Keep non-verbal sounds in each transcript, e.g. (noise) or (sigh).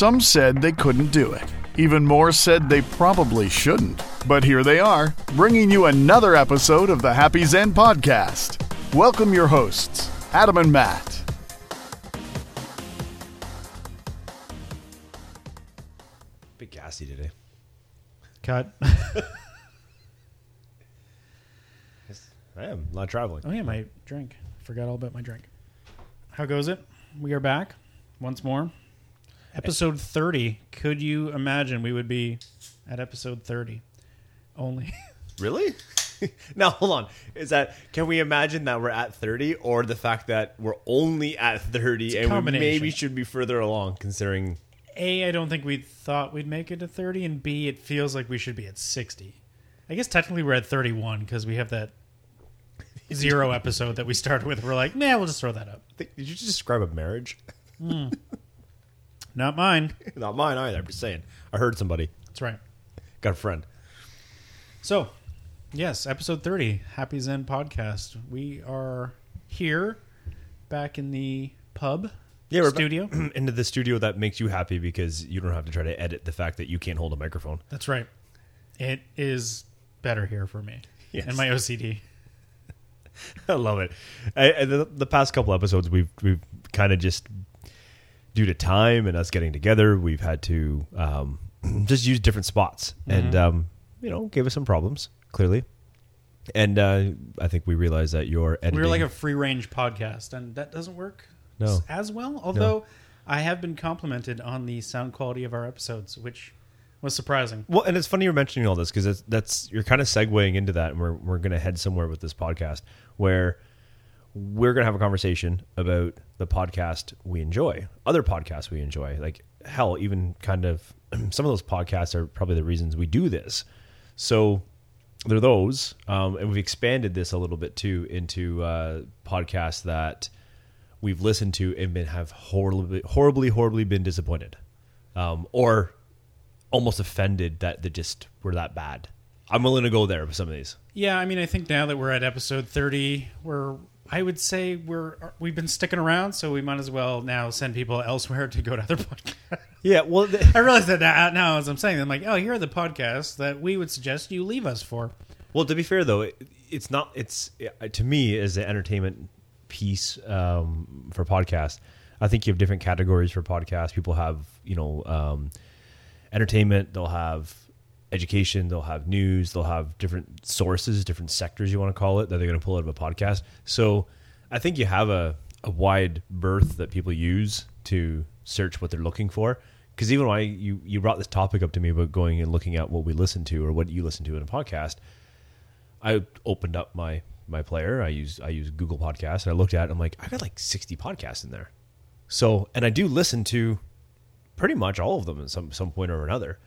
Some said they couldn't do it. Even more said they probably shouldn't. But here they are, bringing you another episode of the Happy Xen Podcast. Welcome your hosts, Adam and Matt. Bit gassy today. Cut. (laughs) I am not traveling. Oh yeah, my drink. Forgot all about my drink. How goes it? We are back once more. Episode thirty. Could you imagine we would be at episode thirty? Only (laughs) Really? (laughs) now hold on. Is that can we imagine that we're at thirty, or the fact that we're only at thirty a and we maybe should be further along, considering A, I don't think we thought we'd make it to thirty, and B, it feels like we should be at sixty. I guess technically we're at thirty-one because we have that (laughs) zero episode that we started with. We're like, nah, we'll just throw that up. did you just describe a marriage? Hmm. Not mine. (laughs) Not mine either. I'm just saying. I heard somebody. That's right. Got a friend. So, yes, episode 30, Happy Xen podcast. We are here back in the pub Yeah, we're studio. back (clears throat) into the studio that makes you happy because you don't have to try to edit the fact that you can't hold a microphone. That's right. It is better here for me Yes. and my OCD. (laughs) I love it. I, I- the, the past couple episodes, we've we've kind of just due to time and us getting together, we've had to um, (clears throat) just use different spots, and um, you know, gave us some problems clearly. And uh, I think we realized that your editing, We're like a free range podcast, and that doesn't work No. as well. Although I have been complimented on the sound quality of our episodes, which was surprising. well, and it's funny you're mentioning all this because that's, that's you're kind of segueing into that, and we're we're going to head somewhere with this podcast where we're going to have a conversation about the podcast we enjoy, other podcasts we enjoy. Like hell, even kind of (clears throat) some of those podcasts are probably the reasons we do this. So there are those, um, and we've expanded this a little bit too into uh, podcasts that we've listened to and been have horribly, horribly, horribly been disappointed, um, or almost offended that they just were that bad. I'm willing to go there with some of these. Yeah, I mean, I think now that we're at episode thirty, we're I would say we're we've been sticking around, so we might as well now send people elsewhere to go to other (laughs) podcasts. Yeah, well, I realize that now, now as I'm saying, I'm like, oh, here are the podcasts that we would suggest you leave us for. Well, to be fair though, it, it's not. It's to me as an entertainment piece um, for podcasts. I think you have different categories for podcasts. People have you know um, entertainment. They'll have education. They'll have news. They'll have different sources, different sectors you want to call it that they're going to pull out of a podcast. So I think you have a, a wide berth that people use to search what they're looking for. Because even I you you brought this topic up to me about going and looking at what we listen to or what you listen to in a podcast, I opened up my my player. I use I use Google Podcasts and I looked at it. I'm like, I got like 60 podcasts in there. So, and I do listen to pretty much all of them at some some point or another.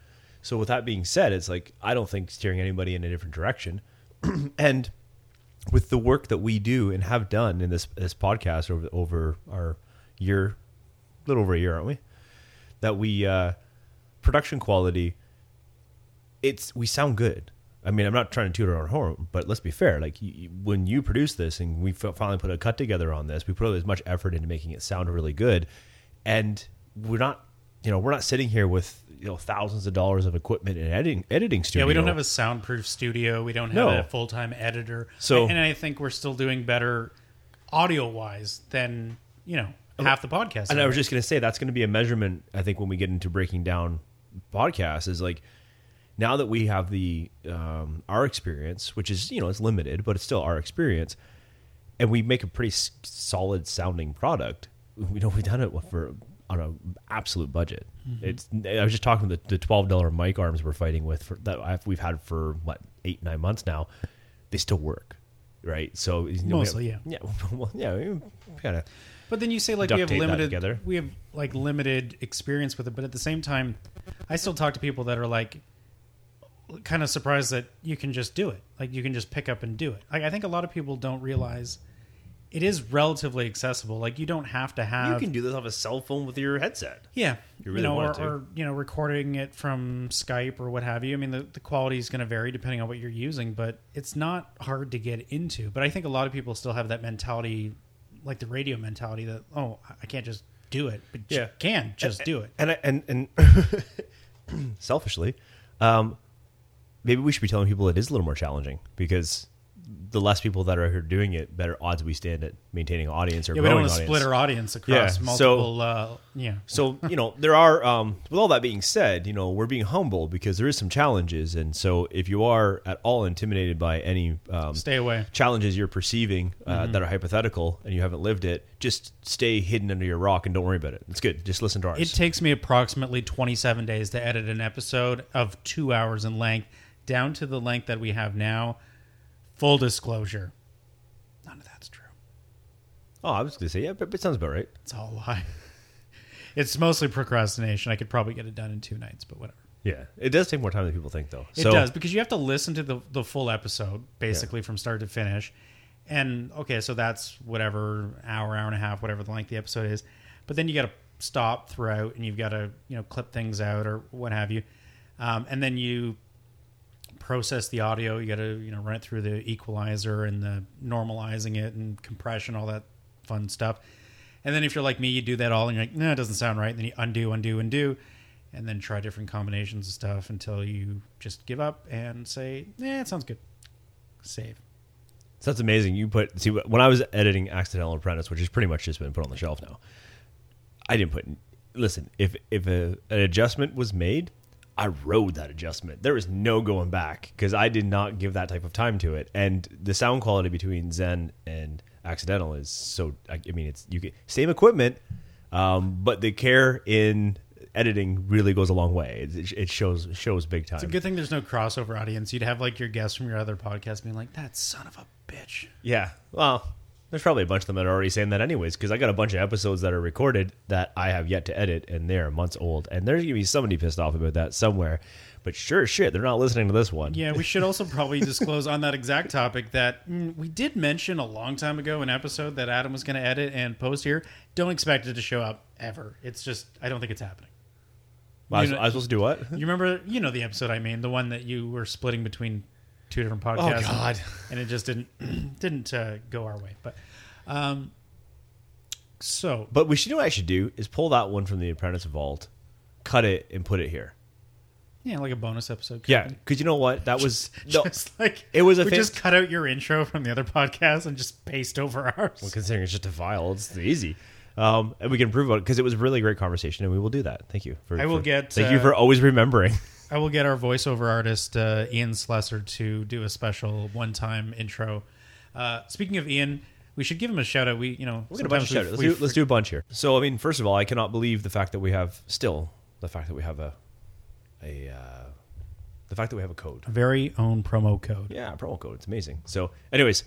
So, with that being said, it's like I don't think steering anybody in a different direction. (clears throat) and with the work that we do and have done in this this podcast over over our year, a little over a year, aren't we? That we uh, production quality it's we sound good. I mean, I'm not trying to toot our own horn, but let's be fair. Like you- when you produce this, and we finally put a cut together on this, we put as much effort into making it sound really good, and we're not, you know, we're not sitting here with you know thousands of dollars of equipment and editing editing studio. Yeah, we don't have a soundproof studio. We don't have No. a full time editor. So- and I think we're still doing better audio wise than you know half the podcast. And I was just going to say that's going to be a measurement. I think when we get into breaking down podcasts, is like now that we have the um, our experience, which is you know it's limited, but it's still our experience, and we make a pretty s- solid sounding product. We know we've done it for on an absolute budget. Mm-hmm. It's I was just talking the the twelve dollar mic arms we're fighting with for, that I've, we've had for what eight nine months now. They still work, right? So you know, Mostly, have- yeah, (laughs) well, yeah, we kind of. But then you say like we have limited we have like limited experience with it, but at the same time, I still talk to people that are like kind of surprised that you can just do it. Like you can just pick up and do it. Like I think a lot of people don't realize it is relatively accessible. Like you don't have to have You can do this off a cell phone with your headset. Yeah, You really know, or, to. or you know, recording it from Skype or what have you. I mean, the, the quality is going to vary depending on what you're using, but it's not hard to get into. But I think a lot of people still have that mentality, like the radio mentality, that oh, I can't just do it, but Yeah. you can just do it. and I- and and (coughs) selfishly, um, maybe we should be telling people it is a little more challenging because the less people that are here doing it, better odds we stand at maintaining an audience or Yeah, we don't want to split our audience across Yeah, so- multiple. uh, yeah, (laughs) So you know there are. Um, with all that being said, you know we're being humble because there is some challenges, and so if you are at all intimidated by any um, stay away. challenges you're perceiving uh, that are hypothetical and you haven't lived it, just stay hidden under your rock and don't worry about it. It's good. Just listen to ours. It takes me approximately 27 days to edit an episode of two hours in length, down to the length that we have now. Full disclosure, none of that's true. oh, I was going to say yeah, but, but it sounds about right. It's all a lie. (laughs) It's mostly procrastination. I could probably get it done in two nights, but whatever. Yeah, it does take more time than people think, though. It does because you have to listen to the the full episode basically from start to finish. And okay, so that's whatever hour, hour and a half, whatever the length of the episode is. But then you got to stop throughout, and you've got to you know clip things out or what have you. Um, and then you process the audio. You got to you know run it through the equalizer and the normalizing it and compression, all that fun stuff. And then if you're like me, you do that all, and you're like, no, it doesn't sound right. And then you undo, undo, undo, and then try different combinations of stuff until you just give up and say, yeah, it sounds good. Save. So that's amazing. You put see when I was editing Accidental Apprentice, which has pretty much just been put on the shelf now. I didn't put. Listen, if if a, an adjustment was made, I rode that adjustment. There was no going back because I did not give that type of time to it. And the sound quality between Xen and Accidental is so. I I mean, it's you get same equipment, um, but the care in editing really goes a long way. It, it shows shows big time. It's a good thing there's no crossover audience. You'd have like your guests from your other podcast being like, that son of a bitch. Yeah. Well, there's probably a bunch of them that are already saying that anyways, because I got a bunch of episodes that are recorded that I have yet to edit, and they're months old. And there's gonna be somebody pissed off about that somewhere. But sure shit, they're not listening to this one. Yeah, we should also probably (laughs) disclose on that exact topic that mm, we did mention a long time ago an episode that Adam was going to edit and post here. Don't expect it to show up ever. It's just, I don't think it's happening. I was, You know- I was supposed to do what? You remember, you know, the episode I mean, the one that you were splitting between two different podcasts. Oh, God. And, it just didn't (clears throat) didn't uh, go our way. But um, so But we should do what I should do is pull that one from the Apprentice Vault, cut it, and put it here. yeah, like a bonus episode. Yeah, because you know what? That was (laughs) no. (laughs) just like It was a we just cut out your intro from the other podcast and just paste over ours. Well, considering it's just a file, it's easy. Um, and we can improve on it because it was a really great conversation, and we will do that. Thank you for. I will for- get, Thank you uh, for always remembering. (laughs) I will get our voiceover artist uh, Ian Slesser to do a special one-time intro. Uh, speaking of Ian, we should give him a shout out. We, you know, We're gonna bunch shout Let's, do, let's do a bunch here. So, I mean, first of all, I cannot believe the fact that we have still the fact that we have a a uh, the fact that we have a code. very own promo code. Yeah, promo code. It's amazing. So, anyways,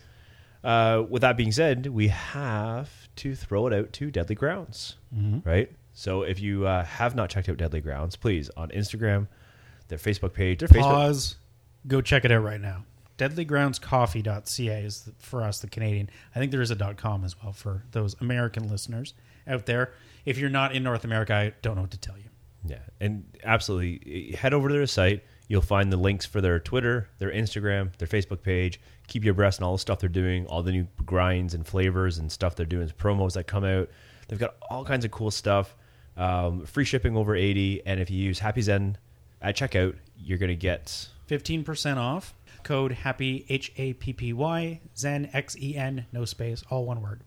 uh, with that being said, we have to throw it out to Deadly Grounds, right? So, if you uh, have not checked out Deadly Grounds, please on Instagram, their Facebook page, their Facebook. Go check it out right now. Deadlygroundscoffee.ca is the, for us, the Canadian. I think there is a .com as well for those American listeners out there. If you're not in North America, I don't know what to tell you. Yeah, and absolutely head over to their site. You'll find the links for their Twitter, their Instagram, their Facebook page. Keep you abreast on all the stuff they're doing, all the new grinds and flavors and stuff they're doing, promos that come out. They've got all kinds of cool stuff. Um, free shipping over eighty, and if you use Happy Xen at checkout, you're gonna get 15% off. Code HAPPY, H A P P Y, Zen, X E N, no space, all one word.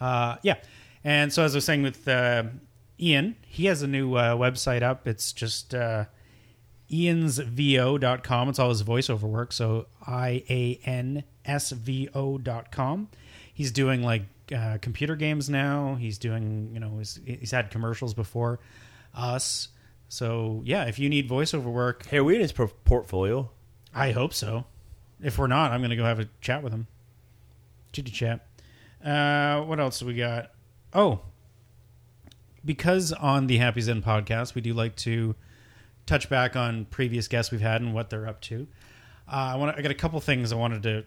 Uh, yeah. And so, as I was saying with uh, Ian, he has a new uh, website up. It's just uh, iansvo.com. It's all his voiceover work. So, I A N S V O.com. He's doing like uh, computer games now. He's doing, you know, he's, he's had commercials before us. So, yeah, if you need voiceover work, Hey, are we in his por- portfolio? I hope so. If we're not, I'm going to go have a chat with him. Chitty chat. Uh, what else do we got? Oh, because on the Happy Xen podcast, we do like to touch back on previous guests we've had and what they're up to. Uh, I want. I got a couple things I wanted to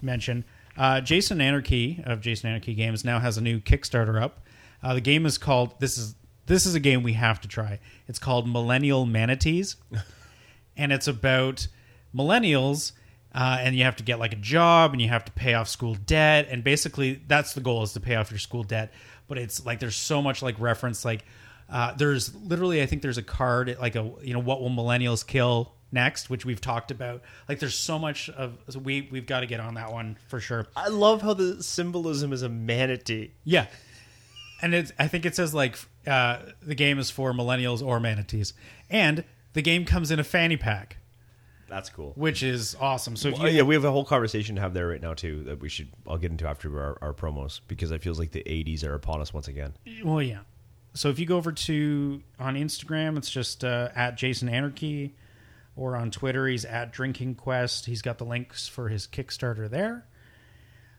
mention. Uh, Jason Anarchy of Jason Anarchy Games now has a new Kickstarter up. Uh, the game is called. This is this is a game we have to try. It's called Millennial Manatees (laughs) and it's about millennials uh, and you have to get like a job and you have to pay off school debt and basically that's the goal is to pay off your school debt but it's like there's so much like reference. Like uh, there's literally, I think there's a card like a you know what will millennials kill next, which we've talked about. Like there's so much of so we we've got to get on that one for sure. I love how the symbolism is a manatee. Yeah, and it's I think it says like uh, the game is for millennials or manatees, and the game comes in a fanny pack, That's cool. which is awesome. So if Well, you yeah, we have a whole conversation to have there right now too that we should. I'll get into after our, our promos because it feels like the '80s are upon us once again. Well, yeah. So if you go over to on Instagram, it's just uh, at Jason Anarchy, or on Twitter, he's at Drinking Quest. He's got the links for his Kickstarter there.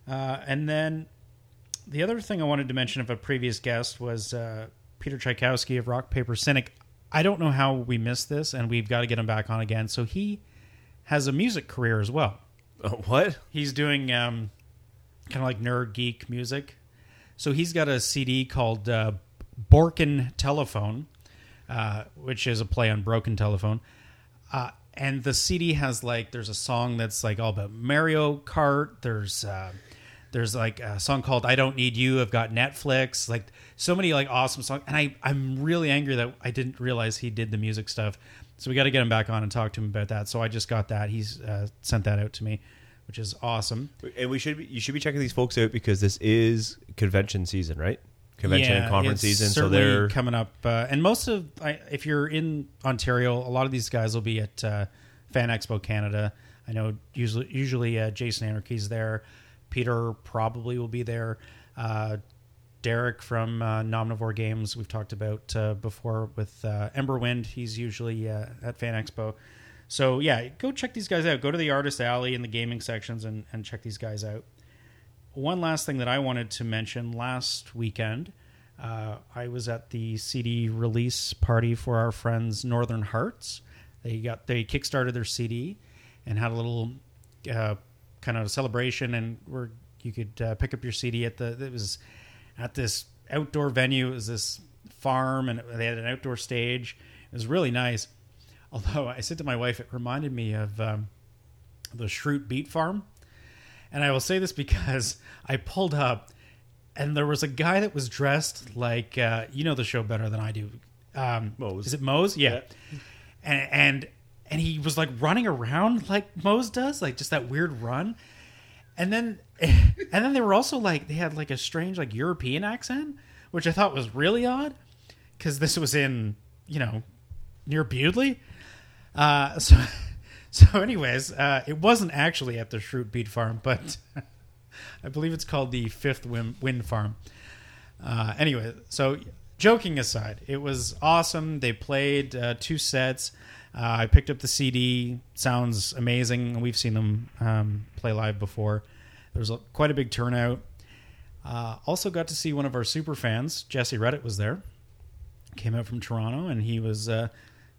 Uh, and then the other thing I wanted to mention of a previous guest was uh, Peter Chiykowski of Rock Paper Cynic. I don't know how we missed this, and we've got to get him back on again. So he has a music career as well. Oh, what? He's doing um, kind of like nerd geek music. So he's got a CD called uh, Borkin Telephone, uh, which is a play on Broken Telephone. Uh, and the CD has like there's a song that's like all about Mario Kart. There's uh, there's like a song called I Don't Need You. I've got Netflix. Like so many like awesome songs. And I I'm really angry that I didn't realize he did the music stuff. So we got to get him back on and talk to him about that. So I just got that. He's uh, sent that out to me, which is awesome. And we should be, you should be checking these folks out because this is convention season, right? Convention and conference season. So they're coming up, uh, and most of I, if you're in Ontario, a lot of these guys will be at uh, Fan Expo Canada. I know usually usually uh, Jason Anarchy's there. Peter probably will be there. Uh, Derek from uh, Nomnivore Games we've talked about uh, before with uh, Emberwind. He's usually uh, at Fan Expo. So yeah, go check these guys out. Go to the Artist Alley in the gaming sections and, and check these guys out one last thing that I wanted to mention last weekend, uh, I was at the CD release party for our friends Northern Hearts. They got they kickstarted their CD and had a little uh, kind of a celebration, and where you could uh, pick up your CD at the it was at this outdoor venue. It was this farm, and they had an outdoor stage. It was really nice. (laughs) Although I said to my wife, it reminded me of um, the Schrute Beet Farm. And I will say this (laughs) because I pulled up and there was a guy that was dressed like uh, you know the show better than I do. Um, Mose. Is it Mose? Yeah. And, and and he was like running around like Mose does, like just that weird run. And then (laughs) and then they were also like they had like a strange like European accent, which I thought was really odd because this was in you know near Bewdley. Uh, (laughs) so so anyways, uh, it wasn't actually at the Schrute Beet Farm, but (laughs) I believe it's called the Fifth Wind, Wind Farm. Uh, anyway, so joking aside, it was awesome. They played uh, two sets. Uh, I picked up the CD. Sounds amazing. We've seen them um, play live before. There was a, quite a big turnout. Uh, also got to see one of our super fans, Jesse Reddit, was there. Came out from Toronto, and he was uh,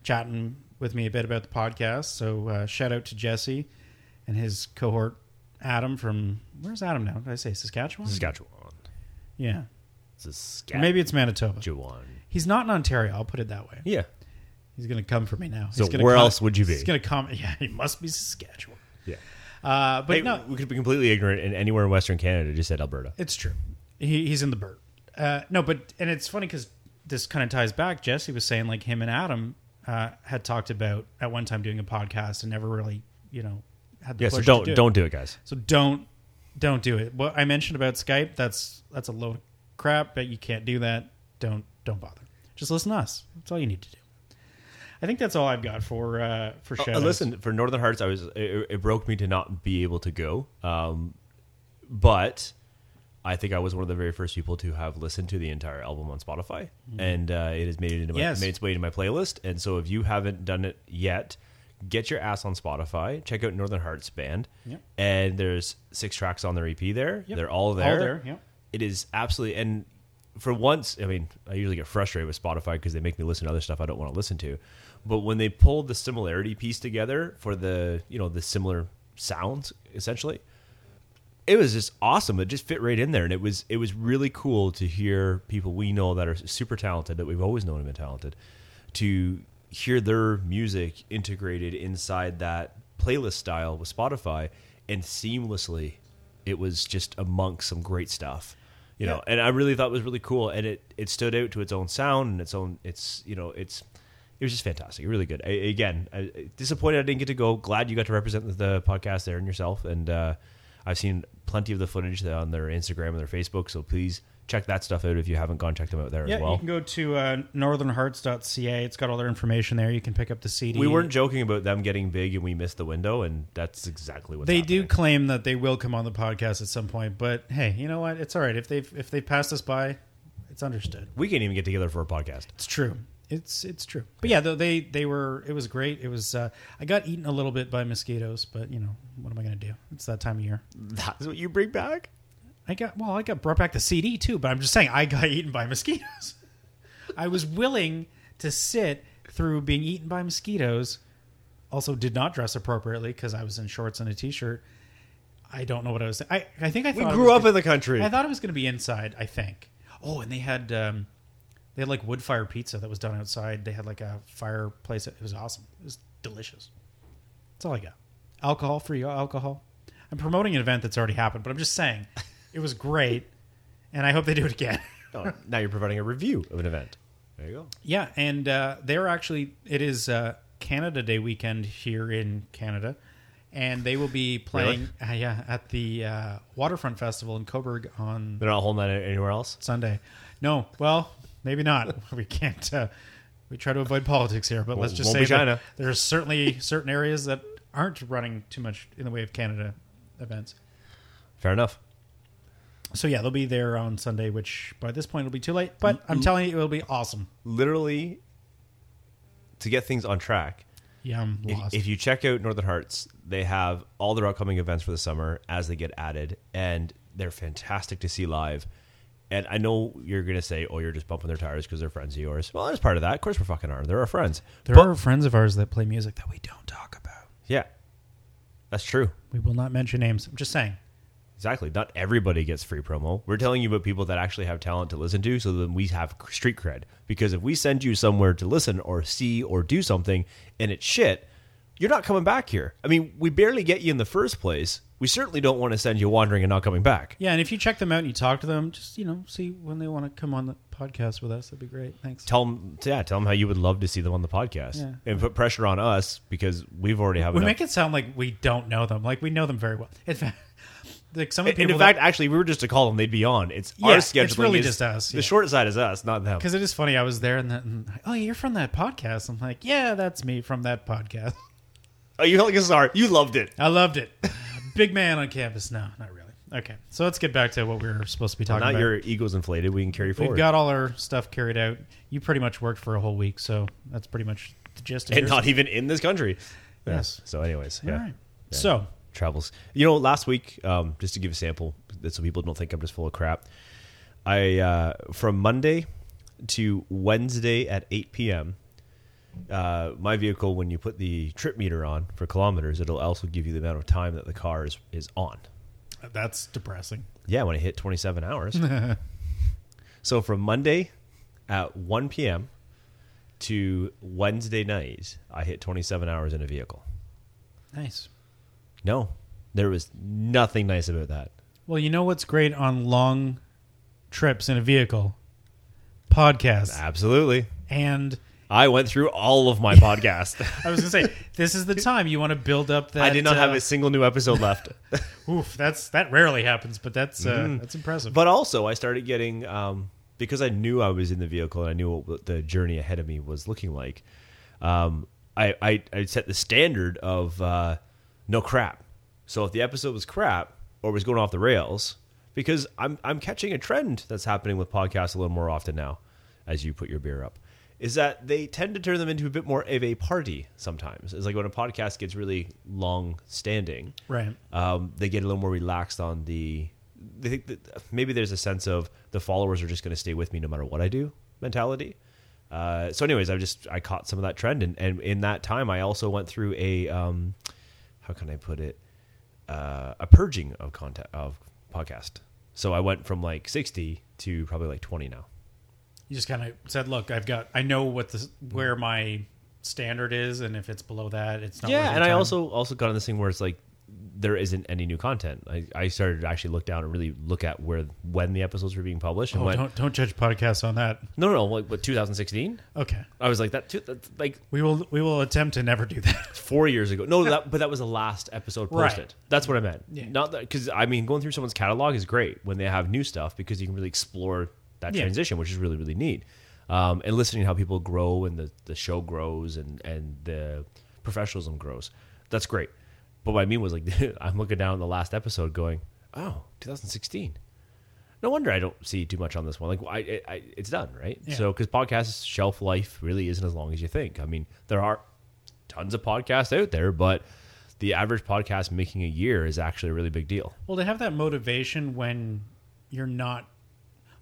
chatting with me a bit about the podcast. So uh, shout out to Jesse and his cohort Adam from where's Adam now? Did I say Saskatchewan? Saskatchewan. Yeah, Saskatchewan. maybe it's Manitoba. Juwan. He's not in Ontario. I'll put it that way. Yeah. He's gonna come for me now. So He's gonna where come- else would you be? He's gonna come. (laughs) Yeah, he must be Saskatchewan. Yeah. Uh, but Hey, no, we could be completely ignorant and anywhere in Western Canada. Just said Alberta. It's true. He, he's in the bird. Uh, no, but and it's funny because this kind of ties back. Jesse was saying like him and Adam uh, had talked about at one time doing a podcast and never really, you know, had the Yeah. So don't to do it. don't do it, guys. So don't don't do it. What I mentioned about Skype, that's that's a load of crap. But you can't do that. Don't don't bother. Just listen to us. That's all you need to do. I think that's all I've got for uh, for Uh, shout listen, for Northern Hearts, I was it, it broke me to not be able to go. Um, but I think I was one of the very first people to have listened to the entire album on Spotify, and uh, it has made it into my, Yes. made its way into my playlist. And so, if you haven't done it yet, get your ass on Spotify. Check out Northern Hearts Band, Yep. and there's six tracks on their EP there. Yep. They're all there. All there, yep. It is absolutely and for once, I mean, I usually get frustrated with Spotify because they make me listen to other stuff I don't want to listen to. But when they pulled the similarity piece together for the you know the similar sounds, essentially, it was just awesome. It just fit right in there, and it was it was really cool to hear people we know that are super talented that we've always known have been talented to hear their music integrated inside that playlist style with Spotify and seamlessly. It was just amongst some great stuff. You know, and I really thought it was really cool, and it it stood out to its own sound and its own it's you know it's it was just fantastic, really good. I, again, I, disappointed I didn't get to go. Glad you got to represent the, podcast there and yourself, and uh, I've seen plenty of the footage on their Instagram and their Facebook. So please check that stuff out if you haven't gone check them out there Yeah, as well. you can go to uh, northernhearts.ca. It's got all their information there. You can pick up the CD. We weren't joking about them getting big and we missed the window, and that's exactly what They do claim that they will come on the podcast at some point, but hey, you know what? It's all right if they've if they passed us by. It's understood. We can't even get together for a podcast. It's true. It's it's true. But yeah, though they they were. It was great. It was. Uh, I got eaten a little bit by mosquitoes, but you know what am I going to do? It's that time of year. That's what you bring back. I got well. I got brought back the CD too, but I'm just saying I got (laughs) eaten by mosquitoes. I was willing to sit through being eaten by mosquitoes. Also, did not dress appropriately because I was in shorts and a t-shirt. I don't know what I was. I I think I We grew up gonna- in the country. I thought it was going to be inside. I think. Oh, and they had um, they had like wood fire pizza that was done outside. They had like a fireplace. It was awesome. It was delicious. That's all I got. Alcohol, free alcohol. I'm promoting an event that's already happened, but I'm just saying it was great, and I hope they do it again. (laughs) Oh, now you're providing a review of an event. There you go. yeah, and uh, they're actually it is uh, Canada Day weekend here in Canada, and they will be playing uh, yeah at the uh, Waterfront Festival in Cobourg on They're not holding that anywhere else. Sunday. No, well, maybe not. (laughs) we can't. Uh, we try to avoid politics here, but let's just say China. that there's certainly (laughs) certain areas that aren't running too much in the way of Canada events. Fair enough. So yeah, they'll be there on Sunday, which by this point will be too late. But I'm telling you, it will be awesome. Literally, to get things on track, Yeah, I'm if, lost. if you check out Northern Hearts, they have all their upcoming events for the summer as they get added, and they're fantastic to see live. And I know you're going to say, "Oh, you're just bumping their tires because they're friends of yours." Well, there's part of that. Of course, we're fucking are. They're our friends. there But- are friends of ours that play music that we don't talk about. yeah, that's true. We will not mention names. I'm just saying. Exactly. Not everybody gets free promo. We're telling you about people that actually have talent to listen to, so then we have street cred. Because if we send you somewhere to listen or see or do something and it's shit, you're not coming back here. I mean, we barely get you in the first place. We certainly don't want to send you wandering and not coming back. Yeah, and if you check them out and you talk to them, just you know, see when they want to come on the podcast with us. That'd be great. Thanks. Tell them, yeah, tell them how you would love to see them on the podcast, Yeah. and put pressure on us because we've already have We enough. make it sound like we don't know them. Like we know them very well. In fact, (laughs) like some of And in fact, actually, we were just to call them; they'd be on. It's Yeah, our it's scheduling. really is- just us, The yeah. short side is us, not them. because it is funny. I was there and, that, and oh, you're from that podcast. I'm like, yeah, that's me from that podcast. Oh, you like a star. You loved it. I loved it. (laughs) Big man on campus. No, not really. Okay, so let's get back to what we were supposed to be talking Now about. your ego's inflated. We can carry forward. We've got all our stuff carried out. You pretty much worked for a whole week, so that's pretty much the gist of and yours. not even in this country. Yes. Yeah. So, anyways, All yeah. right. Yeah. So travels. You know, last week, um, just to give a sample, that so people don't think I'm just full of crap. I uh, from Monday to Wednesday at 8 p.m. Uh, my vehicle, when you put the trip meter on for kilometers, it'll also give you the amount of time that the car is, is on. that's depressing. Yeah, when I hit 27 hours. (laughs) so from Monday at 1 p.m. to Wednesday night, I hit 27 hours in a vehicle. Nice. No, there was nothing nice about that. Well, you know what's great on long trips in a vehicle? Podcasts. Absolutely. And I went through all of my (laughs) podcast. I was going to say, this is the time you want to build up that. I did not have uh, a single new episode left. (laughs) Oof, that's that rarely happens, but that's uh, Mm-hmm. that's impressive. but also, I started getting um, because I knew I was in the vehicle and I knew what the journey ahead of me was looking like. Um, I, I I set the standard of uh, no crap. So if the episode was crap or was going off the rails, because I'm I'm catching a trend that's happening with podcasts a little more often now, as you put your beer up, is that they tend to turn them into a bit more of a party sometimes. It's like when a podcast gets really long standing, right. um, they get a little more relaxed on the. They think that maybe there's a sense of the followers are just going to stay with me no matter what I do mentality. Uh, so, anyways, I just I caught some of that trend, and, and in that time, I also went through a um, how can I put it uh, a purging of content of podcast. So I went from like sixty to probably like twenty now. You just kind of said, "Look, I've got. I know what the where my standard is, and if it's below that, it's not." yeah, and I also also got on this thing where it's like there isn't any new content. I, I started to actually look down and really look at where when the episodes were being published. And Oh, went, don't don't judge podcasts on that. no, no, no, like what 2016. Okay, I was like that. Too, that's like we will we will attempt to never do that. (laughs) four years ago. No, that but that was the last episode Right. posted. That's what I meant. Yeah. Not that because I mean going through someone's catalog is great when they have new stuff because you can really explore that Yeah. transition, which is really really neat. Um, and listening to how people grow and the the show grows and and the professionalism grows. That's great. But what I mean was like (laughs) I'm looking down the last episode going, oh, 2016. No wonder I don't see too much on this one. Like I, I it's done, right? Yeah. So because podcasts shelf life really isn't as long as you think. I mean, there are tons of podcasts out there, but the average podcast making a year is actually a really big deal. Well, to have that motivation when you're not,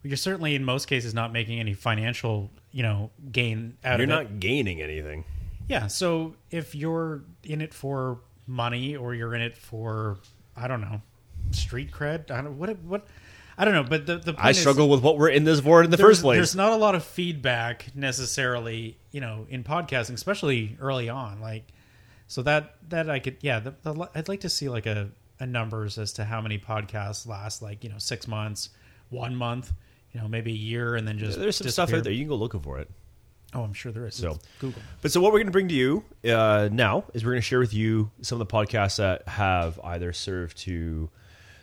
you're certainly in most cases not making any financial, you know, gain out of You're not it. gaining anything. Yeah. So if you're in it for money or you're in it for, I don't know, street cred, I don't what what, I don't know. But the the I is- struggle with what we're in this for in the first place. There's not a lot of feedback necessarily, you know, in podcasting, especially early on. Like, so that that I could, yeah, the, the, I'd like to see like a, a numbers as to how many podcasts last, like you know, six months, one month, you know, maybe a year, and then just There's some stuff out there. You can go looking for it. Oh, I'm sure there is. So- Google. But so what we're going to bring to you uh, now is we're going to share with you some of the podcasts that have either served to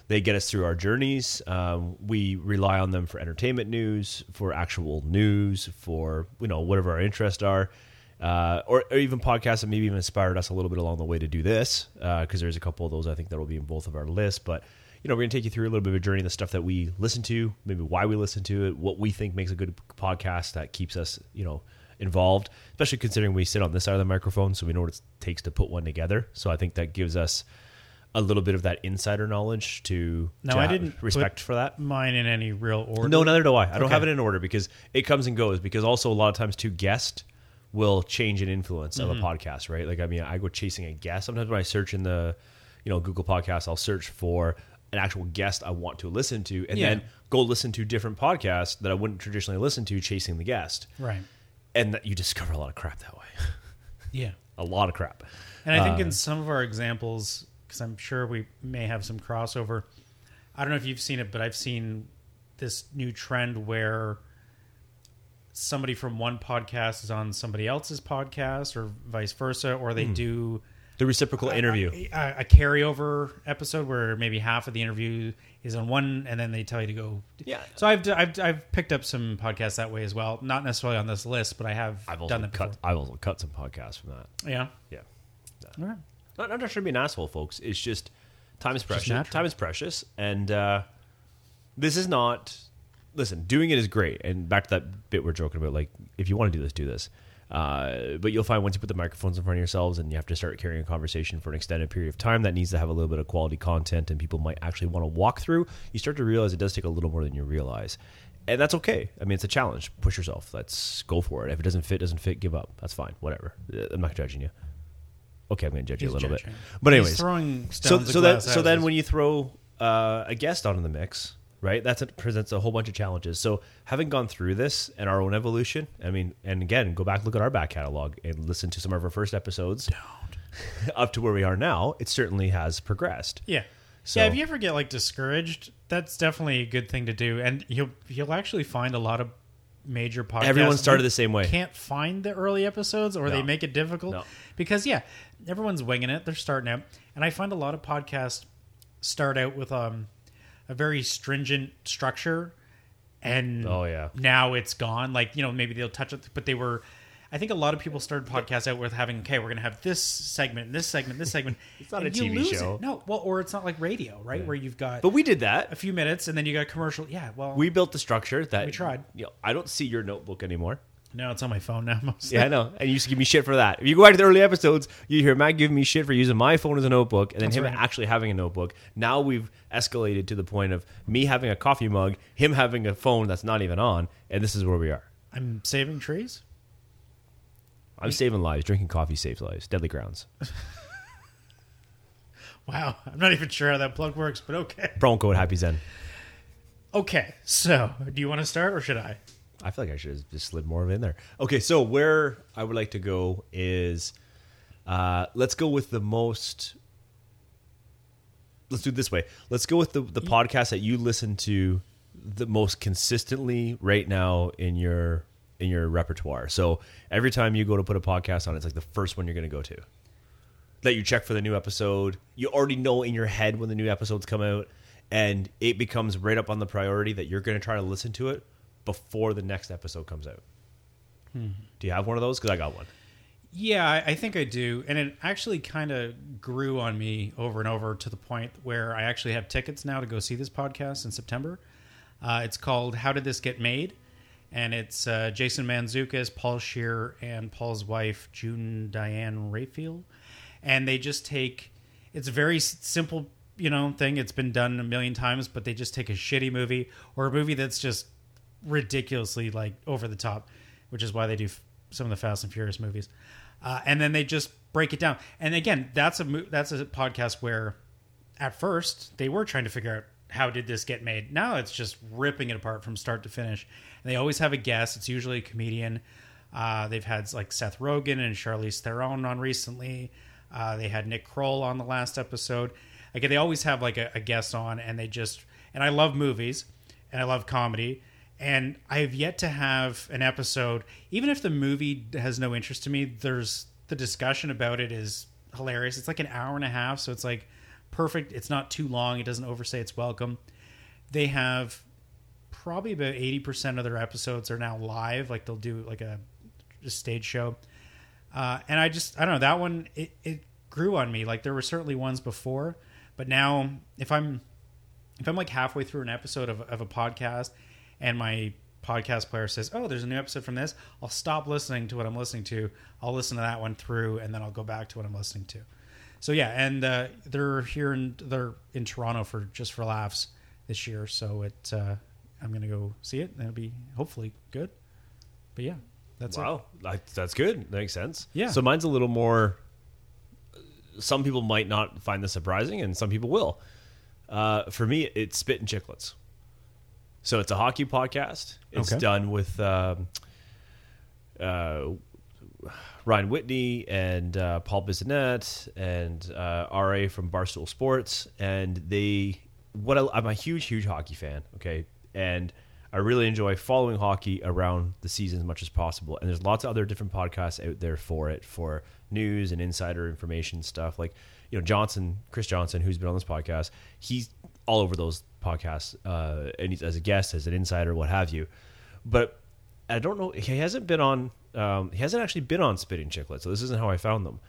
they get us through our journeys. Um, we rely on them for entertainment news, for actual news, for you know whatever our interests are, uh, or, or even podcasts that maybe even inspired us a little bit along the way to do this. Because there's a couple of those I think that will be in both of our lists, but. You know, we're going to take you through a little bit of a journey, the stuff that we listen to, maybe why we listen to it, what we think makes a good podcast that keeps us, you know, involved, especially considering we sit on this side of the microphone, so we know what it takes to put one together. So I think that gives us a little bit of that insider knowledge to, No, to I didn't respect for that. Mine in any real order. No, neither do I. I don't have it in order because it comes and goes. Because also a lot of times, too, guest will change an influence Mm-hmm. of a podcast, right? Like I mean, I go chasing a guest. Sometimes when I search in the, you know, Google Podcasts, I'll search for an actual guest I want to listen to, and Yeah. then go listen to different podcasts that I wouldn't traditionally listen to, chasing the guest, Right. and that you discover a lot of crap that way. (laughs) Yeah. a lot of crap. And I think Uh, in some of our examples, because I'm sure we may have some crossover. I don't know if you've seen it, but I've seen this new trend where somebody from one podcast is on somebody else's podcast, or vice versa, or they do The reciprocal interview. a, a carryover episode where maybe half of the interview is on one, and then they tell you to go. Yeah. So I've I've, I've picked up some podcasts that way as well. Not necessarily on this list, but I have I've also done that cut. before. I've also cut some podcasts from that. Yeah. Yeah. All right. Not, not trying to be an asshole, folks. It's just time is precious. Time is precious, and uh, this is not. Listen, doing it is great, and back to that bit we're joking about. Like, if you want to do this, do this. Uh, but you'll find once you put the microphones in front of yourselves and you have to start carrying a conversation for an extended period of time that needs to have a little bit of quality content and people might actually want to walk through, you start to realize it does take a little more than you realize. And that's okay. I mean, it's a challenge. Push yourself. Let's go for it. If it doesn't fit, doesn't fit, give up. That's fine. Whatever. Uh, I'm not judging you. Okay, I'm going to judge you a He's little bit. judging. But He's anyways, throwing so so that so then when you throw uh, a guest onto the mix, right? That presents a whole bunch of challenges. So having gone through this and our own evolution, I mean, and again, go back look at our back catalog and listen to some of our first episodes (laughs) up to where we are now. It certainly has progressed. Yeah. So- yeah, if you ever get like discouraged, that's definitely a good thing to do. And you'll you'll actually find a lot of major podcasts. Everyone started the same way. Can't find the early episodes or they make it difficult. No. Because yeah, everyone's winging it. They're starting out. And I find a lot of podcasts start out with um a very stringent structure and Oh, yeah. now it's gone. Like, you know, maybe they'll touch it but they were I think a lot of people started podcasts out with having, okay, we're going to have this segment, this segment, this segment. (laughs) It's not a TV show. It. No, well, or it's not like radio, right? Where you've got But we did that. a few minutes and then you got a commercial. Yeah, well, We built the structure that We tried. You know, I don't see your notebook anymore. No, it's on my phone now. (laughs) Mostly. Yeah, I know. And you used to give me shit for that. If you go back to the early episodes, you hear Matt giving me shit for using my phone as a notebook and then That's him right. actually having a notebook. Now we've escalated to the point of me having a coffee mug, him having a phone that's not even on, and this is where we are. I'm saving trees. I'm saving lives. Drinking coffee saves lives. Deadly grounds. (laughs) Wow, I'm not even sure how that plug works, but okay. Promo code Happy Xen. Okay, so do you want to start or should I? I feel like I should have just slid more of it in there. Okay, so where I would like to go is uh, let's go with the most let's do it this way. Let's go with the the podcast that you listen to the most consistently right now in your in your repertoire. So every time you go to put a podcast on, it's like the first one you're going to go to. That you check for the new episode. You already know in your head when the new episodes come out, and it becomes right up on the priority that you're going to try to listen to it before the next episode comes out. Do you have one of those? Because I got one. Yeah, I, I think I do, and it actually kind of grew on me over and over to the point where I actually have tickets now to go see this podcast in September. Uh, it's called "How Did This Get Made," and it's uh, Jason Mantzoukas, Paul Scheer, and Paul's wife June Diane Raphael, and they just take. It's a very simple, you know, thing. It's been done a million times, but they just take a shitty movie or a movie that's just ridiculously like over the top, which is why they do f- some of the Fast and Furious movies. Uh, and then they just break it down. And again, that's a mo- that's a podcast where at first they were trying to figure out how did this get made. Now it's just ripping it apart from start to finish. And they always have a guest. It's usually a comedian. Uh, they've had like Seth Rogen and Charlize Theron on recently. Uh, they had Nick Kroll on the last episode. Again, they always have like a, a guest on, and they just and I love movies and I love comedy. And I have yet to have an episode, even if the movie has no interest to me. There's the discussion about it is hilarious. It's like an hour and a half, so it's like perfect. It's not too long. It doesn't overstay its welcome. They have probably about eighty percent of their episodes are now live. Like they'll do like a, a stage show, uh, and I just I don't know that one. It, it grew on me. Like there were certainly ones before, but now if I'm if I'm like halfway through an episode of, of a podcast and my podcast player says, "Oh, there's a new episode from this," I'll stop listening to what I'm listening to. I'll listen to that one through, and then I'll go back to what I'm listening to. So yeah, and uh, they're here in they're in Toronto for just for laughs this year. So it uh, I'm gonna go see it. and It'll be hopefully good. But yeah, that's it. Wow, I, that's good. That makes sense. Yeah. So mine's a little more. Some people might not find this surprising, and some people will. Uh, for me, it's Spittin' Chiclets. So it's a hockey podcast. It's Okay. done with um, uh, Ryan Whitney and uh, Paul Bissonnette and uh, RA from Barstool Sports, and they. What I, I'm a huge, huge hockey fan. Okay, and I really enjoy following hockey around the season as much as possible. And there's lots of other different podcasts out there for it, for news and insider information stuff. Like you know Johnston, Chris Johnston, who's been on this podcast, he's all over those podcasts, uh, and he's as a guest, as an insider, what have you. But I don't know. He hasn't been on. Um, he hasn't actually been on Spittin' Chiclets, so this isn't how I found them.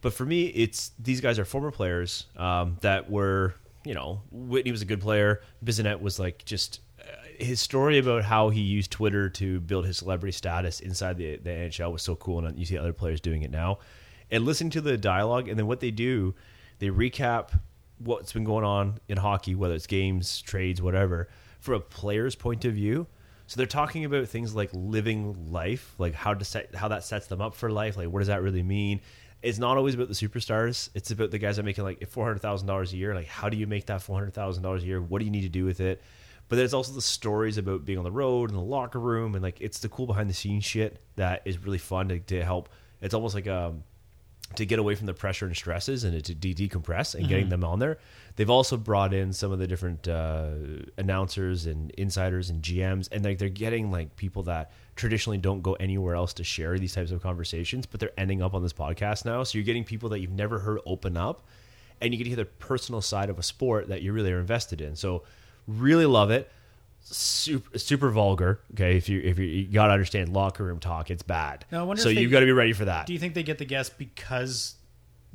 But for me, it's these guys are former players um, that were, you know, Whitney was a good player. Bissonnette was like just uh, his story about how he used Twitter to build his celebrity status inside the, the NHL was so cool, and you see other players doing it now. And listening to the dialogue, and then what they do, they recap what's been going on in hockey, whether it's games, trades, whatever, from a player's point of view. So they're talking about things like living life, like how to set how that sets them up for life, like what does that really mean? It's not always about the superstars. It's about the guys that are making like four hundred thousand dollars a year. Like how do you make that four hundred thousand dollars a year? What do you need to do with it? But there's also the stories about being on the road and the locker room and like it's the cool behind the scenes shit that is really fun to, to help. It's almost like um to get away from the pressure and stresses and to de- decompress and getting them on there. They've also brought in some of the different uh, announcers and insiders and GMs, and like they're getting like people that traditionally don't go anywhere else to share these types of conversations, but they're ending up on this podcast now. So you're getting people that you've never heard open up, and you get to hear the personal side of a sport that you really are invested in. So really love it. Super, super vulgar. Okay, if you if you, you gotta understand locker room talk, it's bad. Now, I wonder so they- you've got to be ready for that. Do you think they get the guests because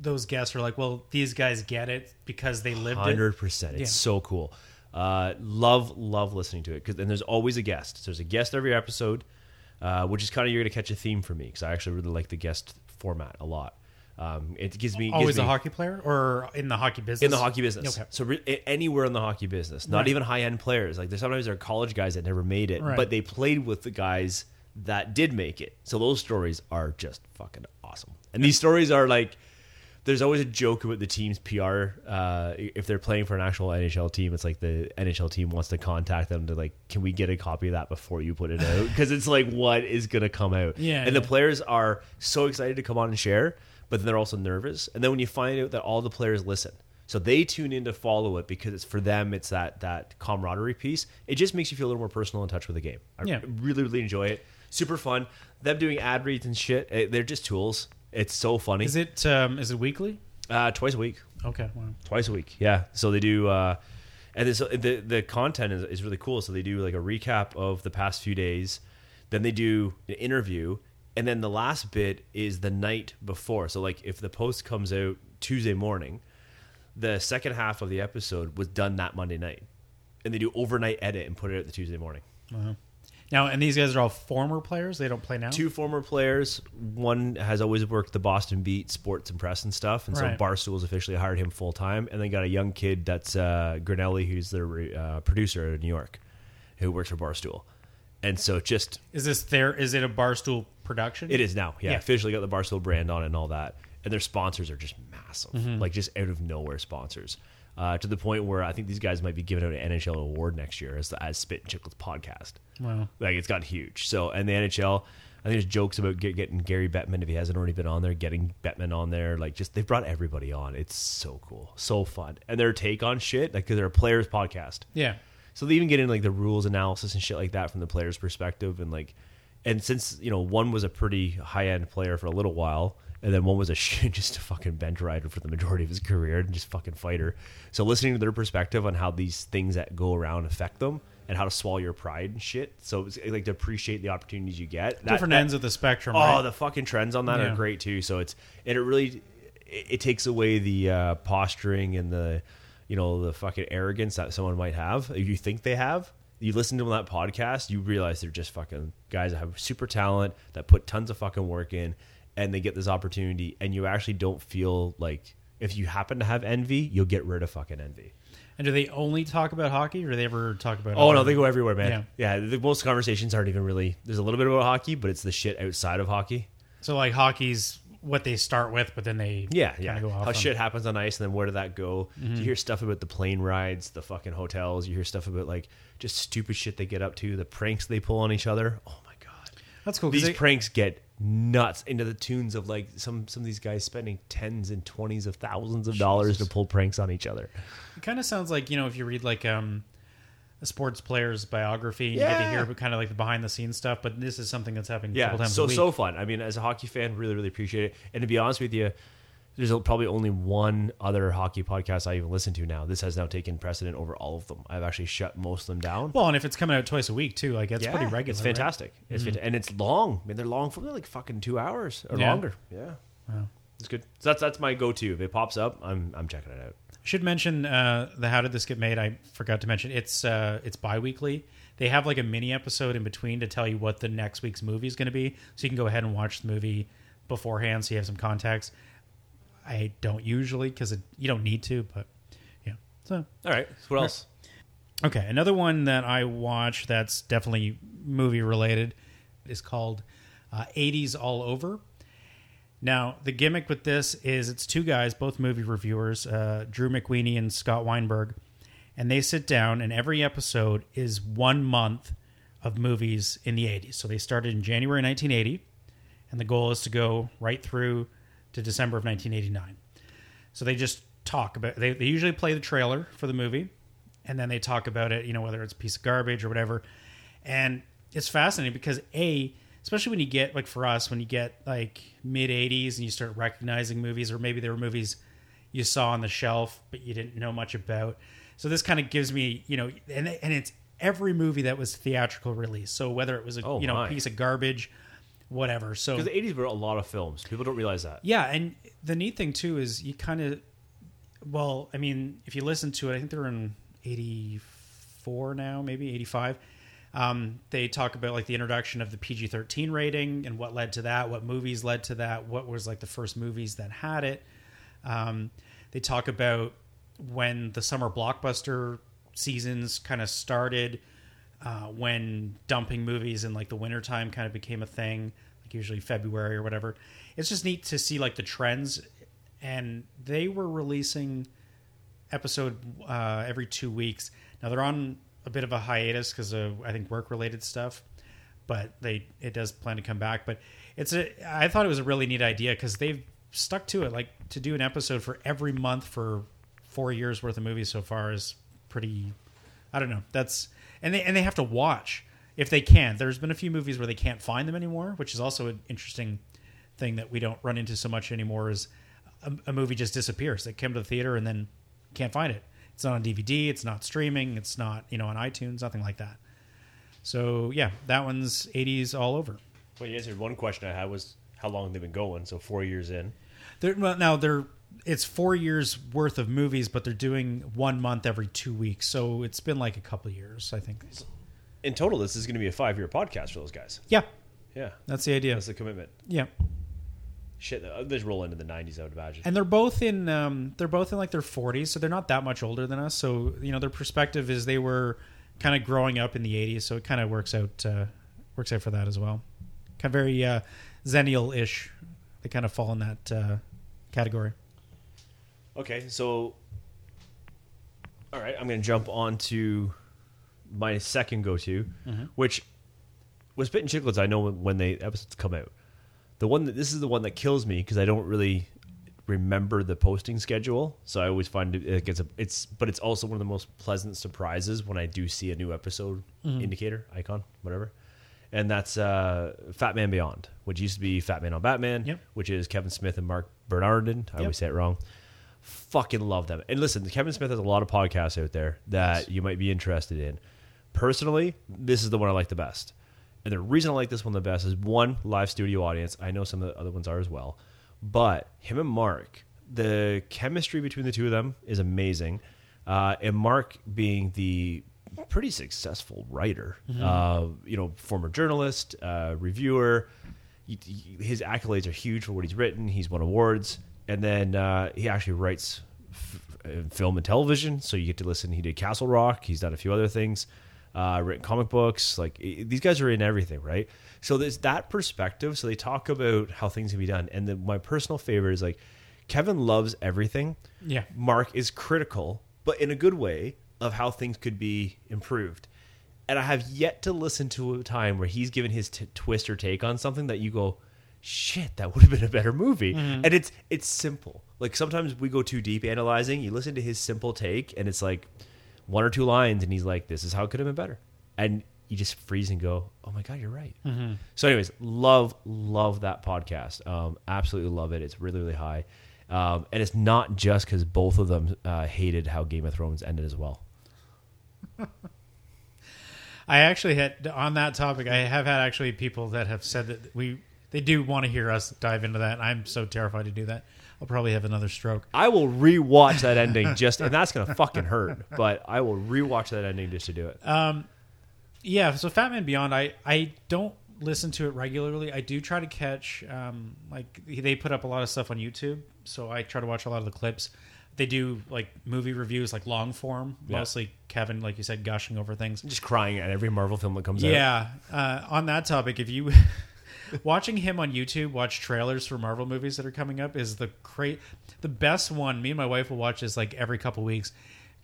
those guests are like, well, these guys get it because they lived it? Hundred percent. It's Yeah. so cool. Uh, love love listening to it because and there's always a guest. So There's a guest every episode, uh, which is kind of you're gonna catch a theme for me because I actually really like the guest format a lot. Um, it gives me Always gives a hockey player or in the hockey business? in the hockey business. Okay. So re- anywhere in the hockey business, not Right. even high end players. Like there's sometimes there are college guys that never made it, Right. but they played with the guys that did make it. So those stories are just fucking awesome. And these stories are like. There's always a joke about the team's PR. Uh, if they're playing for an actual NHL team, it's like the NHL team wants to contact them to like, can we get a copy of that before you put it out? (laughs) Because it's like, what is gonna come out? Yeah, And the players are so excited to come on and share, but then they're also nervous. And then when you find out that all the players listen, So they tune in to follow it because it's for them. It's that that camaraderie piece. It just makes you feel a little more personal in touch with the game. I Yeah. really really enjoy it. Super fun. Them doing ad reads and shit. eh, They're just tools. It's so funny. Is it um, is it weekly? uh, twice a week? Okay. Wow. twice a week. Yeah. So they do, uh, and this, the the content is, is really cool. So they do like a recap of the past few days, then they do an interview, and then the last bit is the night before. So like if the post comes out Tuesday morning, the second half of the episode was done that Monday night, and they do overnight edit and put it out the Tuesday morning. Now, and these guys are all former players. They don't play now. Two former players. One has always worked the Boston Beat, sports and press and stuff, and Right. so Barstool's officially hired him full time. And they got a young kid that's uh, Grinelli, who's their uh, producer in New York, who works for Barstool. And so just Is this there? Is it a barstool production? it is now, yeah, Yeah. officially got the Barstool brand on it and all that. And their sponsors are just massive, Mm-hmm. like just out of nowhere sponsors. Uh, to the point where I think these guys might be giving out an NHL award next year as the as Spittin' Chiclets podcast. Wow. Like it's got huge. So and the NHL, I think there's jokes about get, getting Gary Bettman if he hasn't already been on there, getting Bettman on there. Like just they've brought everybody on. It's so cool, so fun, and their take on shit like because they're a players podcast. Yeah. So they even get into like the rules analysis and shit like that from the player's perspective, and like, and since you know one was a pretty high end player for a little while, and then one was a (laughs) just a fucking bench rider for the majority of his career and just fucking fighter. So listening to their perspective on how these things that go around affect them and how to swallow your pride and shit. So it's like to appreciate the opportunities you get. That- Different that- ends of the spectrum. Oh, right? the fucking trends on that Yeah. are great too. So it's and it really it, it takes away the uh, posturing and the you know the fucking arrogance that someone might have. If you think they have, you listen to them on that podcast, you realize they're just fucking guys that have super talent that put tons of fucking work in, and they get this opportunity, and you actually don't feel like if you happen to have envy, you'll get rid of fucking envy. and do they only talk about hockey, or do they ever talk about? Oh no, they go everywhere, man. Yeah, the, most conversations aren't even really. There's a little bit about hockey, but it's the shit outside of hockey. So like hockey's what they start with, but then they Yeah, yeah. go off How on- shit happens on ice, and then where did that go? Mm-hmm. You hear stuff about the plane rides, the fucking hotels. You hear stuff about like just stupid shit they get up to, the pranks they pull on each other. Oh my god, That's cool. these they- pranks get nuts into the tunes of like some some of these guys spending tens and twenties of thousands of dollars to pull pranks on each other. It kind of sounds like you know if you read like um, sports player's biography, you get to hear kind of like the behind the scenes stuff. But this is something that's happening a Yeah, couple times so a so fun. I mean, as a hockey fan, really really appreciate it. And to be honest with you, there's probably only one other hockey podcast I even listen to now. This has now taken precedent over all of them. I've actually shut most of them down. well, and if it's coming out twice a week too, like it's pretty regular. It's right? fantastic. It's mm-hmm. fanta- and it's long. I mean, they're long for like fucking two hours or Yeah. longer. Yeah, it's good. So that's that's my go-to. If it pops up, I'm I'm checking it out. Should mention uh, the how did this get made? I forgot to mention it's uh, it's biweekly. They have like a mini episode in between to tell you what the next week's movie is going to be, so you can go ahead and watch the movie beforehand, so you have some context. I don't usually because you don't need to, but yeah. So All right. So what else? Okay, another one that I watch that's definitely movie related is called uh, 80s All Over. Now, the gimmick with this is it's two guys, both movie reviewers, uh, Drew McWeeny and Scott Weinberg, and they sit down, and every episode is one month of movies in the 80s. So they started in January 1980, and the goal is to go right through to December of 1989. So they just talk about they, they usually play the trailer for the movie and then they talk about it, you know, whether it's a piece of garbage or whatever. And it's fascinating because A, especially when you get like for us, when you get like mid 80s and you start recognizing movies or maybe there were movies you saw on the shelf but you didn't know much about. So this kind of gives me, you know, and and it's every movie that was theatrical release. So whether it was a Oh, you know my. piece of garbage, whatever. So Because the '80s were a lot of films. People don't realize that. yeah, and the neat thing too is you kind of, well, I mean, if you listen to it, I think they're in '84 now, maybe '85. Um, they talk about like the introduction of the PG-13 rating and what led to that, what movies led to that, what was like the first movies that had it. Um, they talk about when the summer blockbuster seasons kind of started, uh, when dumping movies in like the wintertime kind of became a thing, like usually February or whatever. It's just neat to see like the trends. And they were releasing episode uh, every two weeks. Now they're on a bit of a hiatus because of I think work related stuff, but they it does plan to come back. But it's a I thought it was a really neat idea because they've stuck to it, like to do an episode for every month for four years worth of movies so far is pretty. I don't know. That's and they and they have to watch if they can. There's been a few movies where they can't find them anymore, which is also an interesting thing that we don't run into so much anymore. Is a, a movie just disappears. They come to the theater and then can't find it. It's not on DVD. It's not streaming. It's not you know on iTunes. Nothing like that. So yeah, that one's 80s all over. Well, you answered one question I had was how long they've been going. So four years in. They're, well, now they're it's four years worth of movies, but they're doing one month every two weeks. So it's been like a couple of years, I think. In total, this is going to be a five year podcast for those guys. Yeah, Yeah, that's the idea. that's the commitment. Yeah, Shit, uh, just roll into the '90s. I would imagine. and they're both in um, they're both in like their 40s, so they're not that much older than us. So you know their perspective is they were kind of growing up in the 80s, so it kind of works out uh, works out for that as well. Kind of very uh, Xennial ish. They kind of fall in that uh, category. Okay, so all right, I'm going to jump on to my second go-to, which was Spittin' Chiclets. I know when, when they episodes come out. The one that this is the one that kills me because I don't really remember the posting schedule, so I always find it, it gets a it's but it's also one of the most pleasant surprises when I do see a new episode indicator icon whatever. And that's uh, Fat Man Beyond, which used to be Fat Man on Batman, Yep. which is Kevin Smith and Marc Bernardin. I Yep. always say it wrong fucking love them. And listen, Kevin Smith has a lot of podcasts out there that you might be interested in. Personally, this is the one I like the best. And the reason I like this one the best is one, live studio audience. I know some of the other ones are as well. But him and Marc, the chemistry between the two of them is amazing. Uh, and Marc being the pretty successful writer, uh, you know, former journalist, uh, reviewer, y- y- his accolades are huge for what he's written. He's won awards, and then uh, he actually writes f- uh, film and television. So you get to listen. He did Castle Rock. He's done a few other things. Uh, written comic books. Like i- these guys are in everything, right? So there's that perspective. So they talk about how things can be done. And then my personal favorite is like Kevin loves everything. Yeah. Marc is critical, but in a good way, of how things could be improved. And I have yet to listen to a time where he's given his t- twist or take on something that you go, shit, that would have been a better movie. And it's it's simple. Like sometimes we go too deep analyzing. You listen to his simple take, and it's like one or two lines, and he's like, "This is how it could have been better," and you just freeze and go, "Oh my god, you're right." So, anyways, love love that podcast. Um, absolutely love it. It's really really high, um, and it's not just because both of them uh, hated how Game of Thrones ended as well. (laughs) I actually had on that topic. I have had actually people that have said that we they do want to hear us dive into that. I'm so terrified to do that. I'll probably have another stroke. I will rewatch that ending just, and that's gonna fucking hurt. But I will rewatch that ending just to do it. Um, Yeah, so Fat Man Beyond, I I don't listen to it regularly. I do try to catch um like they put up a lot of stuff on YouTube, so I try to watch a lot of the clips. They do like movie reviews, like long form. Yeah. Mostly Kevin, like you said, gushing over things. just crying at every Marvel film that comes out. Yeah. Uh, on that topic, if you (laughs) watching him on YouTube watch trailers for Marvel movies that are coming up is the cra- the best one. Me and my wife will watch this like every couple weeks.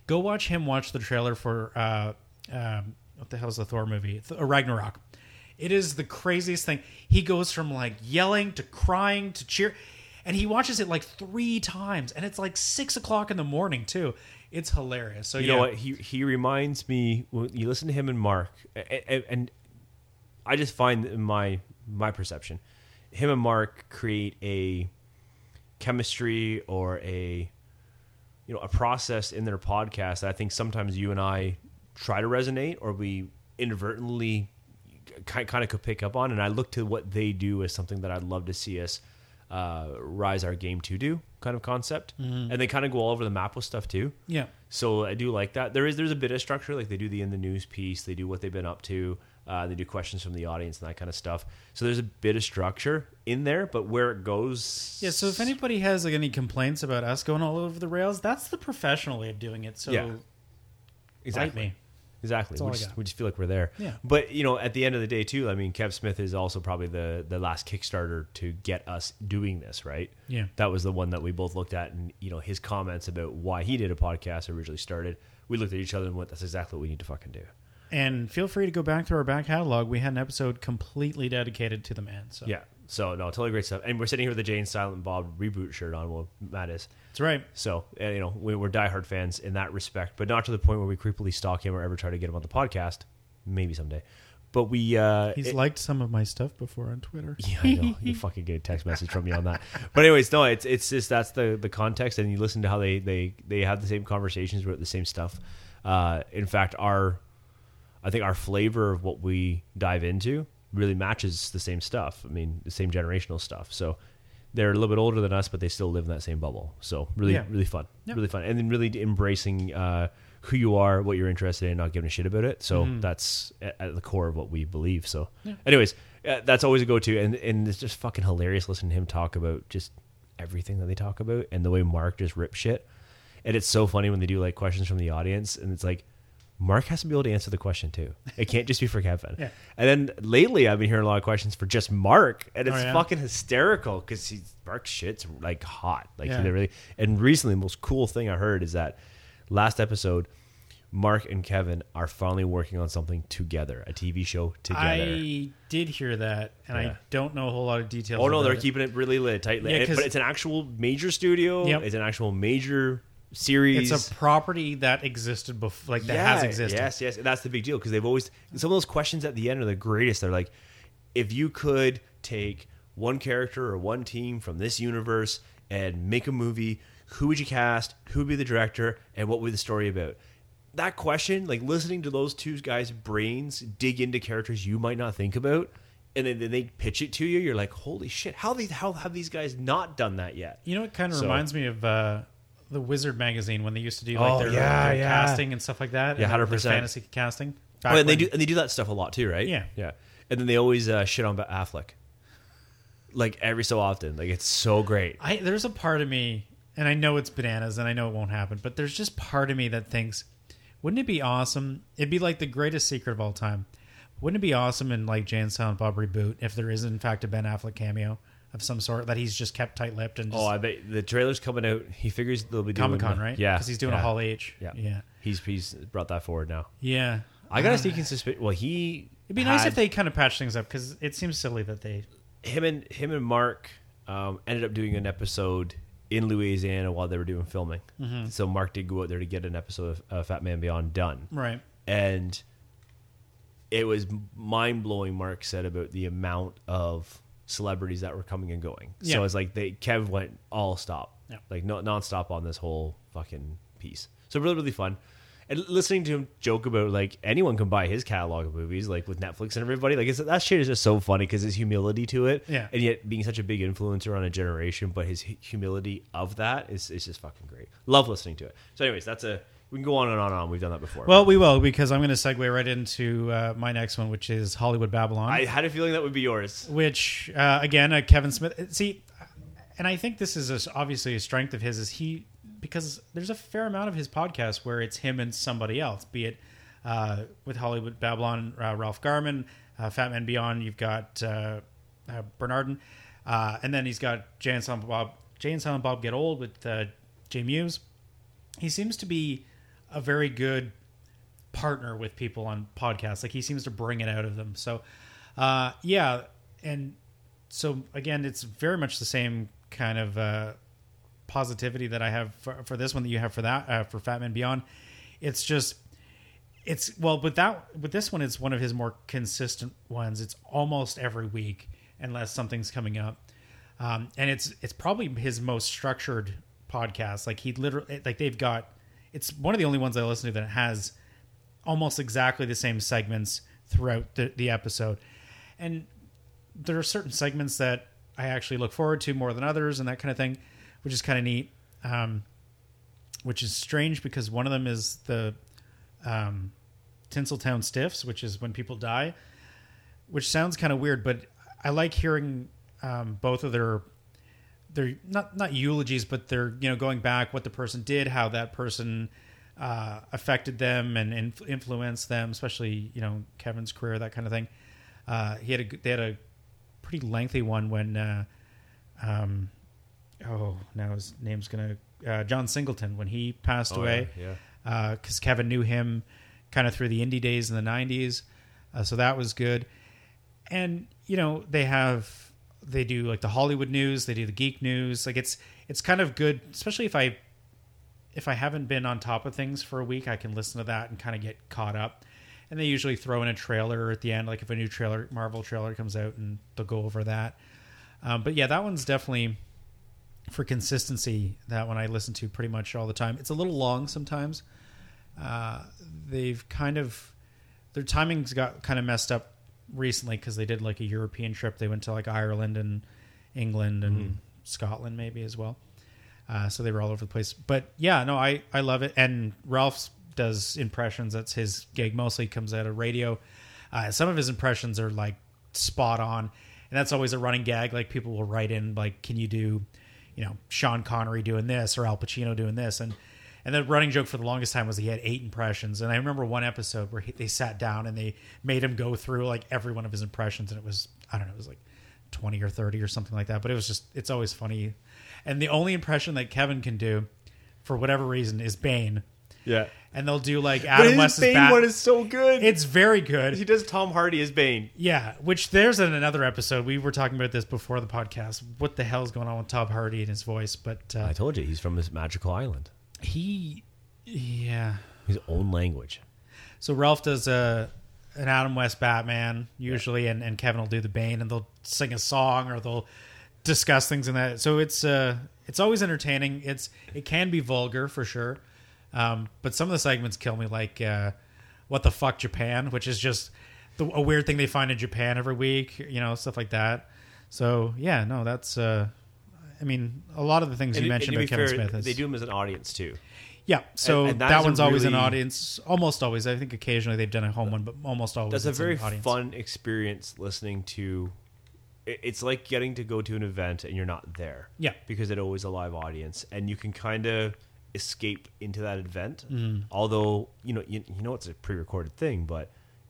Go watch him watch the trailer for uh, um, what the hell's the Thor movie? Th- uh, Ragnarok. It is the craziest thing. He goes from like yelling to crying to cheer, and he watches it like three times, and it's like six o'clock in the morning too. It's hilarious. So You yeah. know what? He he reminds me when you listen to him and Marc, and, and I just find in my my perception, him and Marc create a chemistry or a you know a process in their podcast that I think sometimes you and I try to resonate or we inadvertently kind kind of could pick up on, and I look to what they do as something that I'd love to see us uh, rise our game to do kind of concept, and they kind of go all over the map with stuff too. Yeah. So I do like that. There is there's a bit of structure, like they do the in the news piece, they do what they've been up to, uh, they do questions from the audience and that kind of stuff. So there's a bit of structure in there, but where it goes, Yeah, so if anybody has like any complaints about us going all over the rails, that's the professional way of doing it. So Yeah. exactly, me. exactly, we just, we just feel like we're there. Yeah. But you know, at the end of the day, too, I mean, Kev Smith is also probably the the last Kickstarter to get us doing this, right? Yeah. that was the one that we both looked at, and you know, his comments about why he did a podcast originally started. We looked at each other and went, "That's exactly what we need to fucking do." And feel free to go back to our back catalog. We had an episode completely dedicated to the man. So Yeah. So no, totally great stuff. And we're sitting here with the Jay and Silent Bob reboot shirt on. Well, Matt is. That's right. So uh, you know we, we're diehard fans in that respect, but not to the point where we creepily stalk him or ever try to get him on the podcast. Maybe someday. But we uh, He's it- liked some of my stuff before on Twitter. (laughs) yeah, I know. You (laughs) fucking get a text message from me on that. But anyways, no, it's it's just that's the the context, and you listen to how they they they have the same conversations about the same stuff. Uh, in fact, our I think our flavor of what we dive into really matches the same stuff. I mean, the same generational stuff. So they're a little bit older than us, but they still live in that same bubble. So really, Yeah. really fun, Yep. really fun, and then really embracing. Uh, who you are, what you're interested in, not giving a shit about it. So Mm-hmm. that's at, at the core of what we believe. So, anyways, uh, that's always a go-to, and and it's just fucking hilarious listening to him talk about just everything that they talk about and the way Marc just rips shit. And it's so funny when they do like questions from the audience, and it's like Marc has to be able to answer the question too. It can't just be for Kevin. (laughs) Yeah. And then lately, I've been hearing a lot of questions for just Marc, and oh, it's Oh, yeah? fucking hysterical because he's Marc shit's like hot, like Yeah. really. And recently, the most cool thing I heard is that last episode, Marc and Kevin are finally working on something together, a TV show together. I did hear that, and Yeah. I don't know a whole lot of details. oh no, they're it. keeping it really lit, tight. Yeah, but it's an actual major studio. Yep. It's an actual major series. It's a property that existed before, like that has existed. Yes, yes, and that's the big deal because they've always some of those questions at the end are the greatest. They're like, if you could take one character or one team from this universe and make a movie, who would you cast? Who would be the director? And what would the story about? That question, like listening to those two guys' brains dig into characters you might not think about, and then then they pitch it to you. You're like, holy shit! How they how have these guys not done that yet? You know, it kind of So- reminds me of uh, the Wizard magazine when they used to do like Oh, their, yeah, their yeah. casting and stuff like that. Yeah, and their- their 100%. fantasy casting. Oh, and they when- do and they do that stuff a lot too, right? Yeah. yeah. And then they always uh, shit on Affleck, like every so often. Like it's so great. I there's a part of me, and I know it's bananas, and I know it won't happen, but there's just part of me that thinks, wouldn't it be awesome? It'd be like the greatest secret of all time. Wouldn't it be awesome in like Jay and Silent Bob reboot if there is in fact a Ben Affleck cameo of some sort that he's just kept tight lipped and just Oh, I bet the trailer's coming out. He figures they'll be doing Comic Con, right? Yeah, because he's doing yeah. a Hall H. Yeah. yeah, He's he's brought that forward now. yeah. I got a Uh, sneaking suspicion. Well, he It'd be nice had- if they kind of patch things up because it seems silly that they. him and him and Marc um, ended up doing an episode in Louisiana while they were doing filming. Mm-hmm. So Marc did go out there to get an episode of uh, Fat Man Beyond done. Right. and it was mind blowing. Marc said about the amount of celebrities that were coming and going. Yeah. So it's like they Kev went all stop, Yeah. like no nonstop on this whole fucking piece. So really, really fun. And listening to him joke about like anyone can buy his catalog of movies, like with Netflix and everybody, like it's, that shit is just so funny because his humility to it, Yeah. and yet being such a big influencer on a generation, but his humility of that is is just fucking great. Love listening to it. So, anyways, that's a we can go on and on and on. We've done that before. Well, we will because I'm going to segue right into uh, my next one, which is Hollywood Babylon. I had a feeling that would be yours. which uh, again, uh, Kevin Smith. See, and I think this is a, obviously a strength of his. Is he because there's a fair amount of his podcast where it's him and somebody else, be it uh, with Hollywood Babylon, uh, Ralph Garman, uh, Fat Man Beyond. You've got uh, uh, Bernardin, uh, and then he's got Jay and Silent Bob. Jay and Silent Bob Get Old with uh, Jay Mewes. He seems to be a very good partner with people on podcasts. Like he seems to bring it out of them. So, uh, yeah, and so again, it's very much the same kind of uh, positivity that I have for, for this one that you have for that uh, for Fat Man Beyond. It's just it's well with that with this one it's one of his more consistent ones it's almost every week unless something's coming up um, and it's it's probably his most structured podcast like he literally like they've got it's one of the only ones i listen to that has almost exactly the same segments throughout the, the episode. And there are certain segments that i actually look forward to more than others and that kind of thing which is kind of neat um, which is strange because one of them is the um, Tinseltown Stiffs, which is when people die, which sounds kind of weird, but I like hearing um, both of their their not not eulogies, but they're you know going back what the person did, how that person uh, affected them and inf- influenced them, especially you know Kevin's career, that kind of thing. Uh, he had a they had a pretty lengthy one when uh, um, oh now his name's gonna uh, John Singleton when he passed Oh, away yeah, because Kevin knew him kind of through the indie days in the 90s. Uh, so that was good. And, you know, they have, they do like the Hollywood news, they do the geek news. Like it's, it's kind of good, especially if I if I haven't been on top of things for a week, I can listen to that and kind of get caught up. And they usually throw in a trailer at the end, like if a new trailer, Marvel trailer comes out, and they'll go over that. Um, but yeah, that one's definitely for consistency. That one I listen to pretty much all the time. It's a little long sometimes. Uh, they've kind of their timings got kind of messed up recently because they did like a European trip. They went to like Ireland and England and Scotland maybe as well. Uh, so they were all over the place. But yeah, no, I I love it. And Ralph does impressions. That's his gig. Mostly comes out of radio. Uh, some of his impressions are like spot on, and that's always a running gag. Like people will write in like, "Can you do, you know, Sean Connery doing this or Al Pacino doing this?" And and the running joke for the longest time was he had eight impressions. And I remember one episode where he, they sat down and they made him go through like every one of his impressions, and it was I don't know, it was like twenty or thirty or something like that. But it was just it's always funny. And the only impression that Kevin can do, for whatever reason, is Bane. Yeah. And they'll do like But Adam his West's Bane bat. one is so good. it's very good. he does Tom Hardy as Bane. Yeah, which there's in another episode. We were talking about this before the podcast. What the hell is going on with Tom Hardy and his voice? But uh, I told you he's from this magical island. He, yeah. His own language. So Ralph does a an Adam West Batman usually, and, and Kevin will do the Bane, and they'll sing a song or they'll discuss things in that. So it's uh it's always entertaining. It's it can be vulgar for sure, um, but some of the segments kill me, like uh, what the fuck Japan, which is just the, a weird thing they find in Japan every week, you know, stuff like that. So yeah, no, that's. Uh, I mean, a lot of the things you mentioned about Kevin fair, Smith. Is, They do him as an audience too. yeah. So and- and that that, one's always an audience. Almost always. I think occasionally they've done a home one, but almost always That's a very fun experience listening to. It's like getting to go to an event and you're not there. Yeah. Because it's always a live audience and you can kind of escape into that event. Mm-hmm. Although you know you, you know it's a pre-recorded thing, but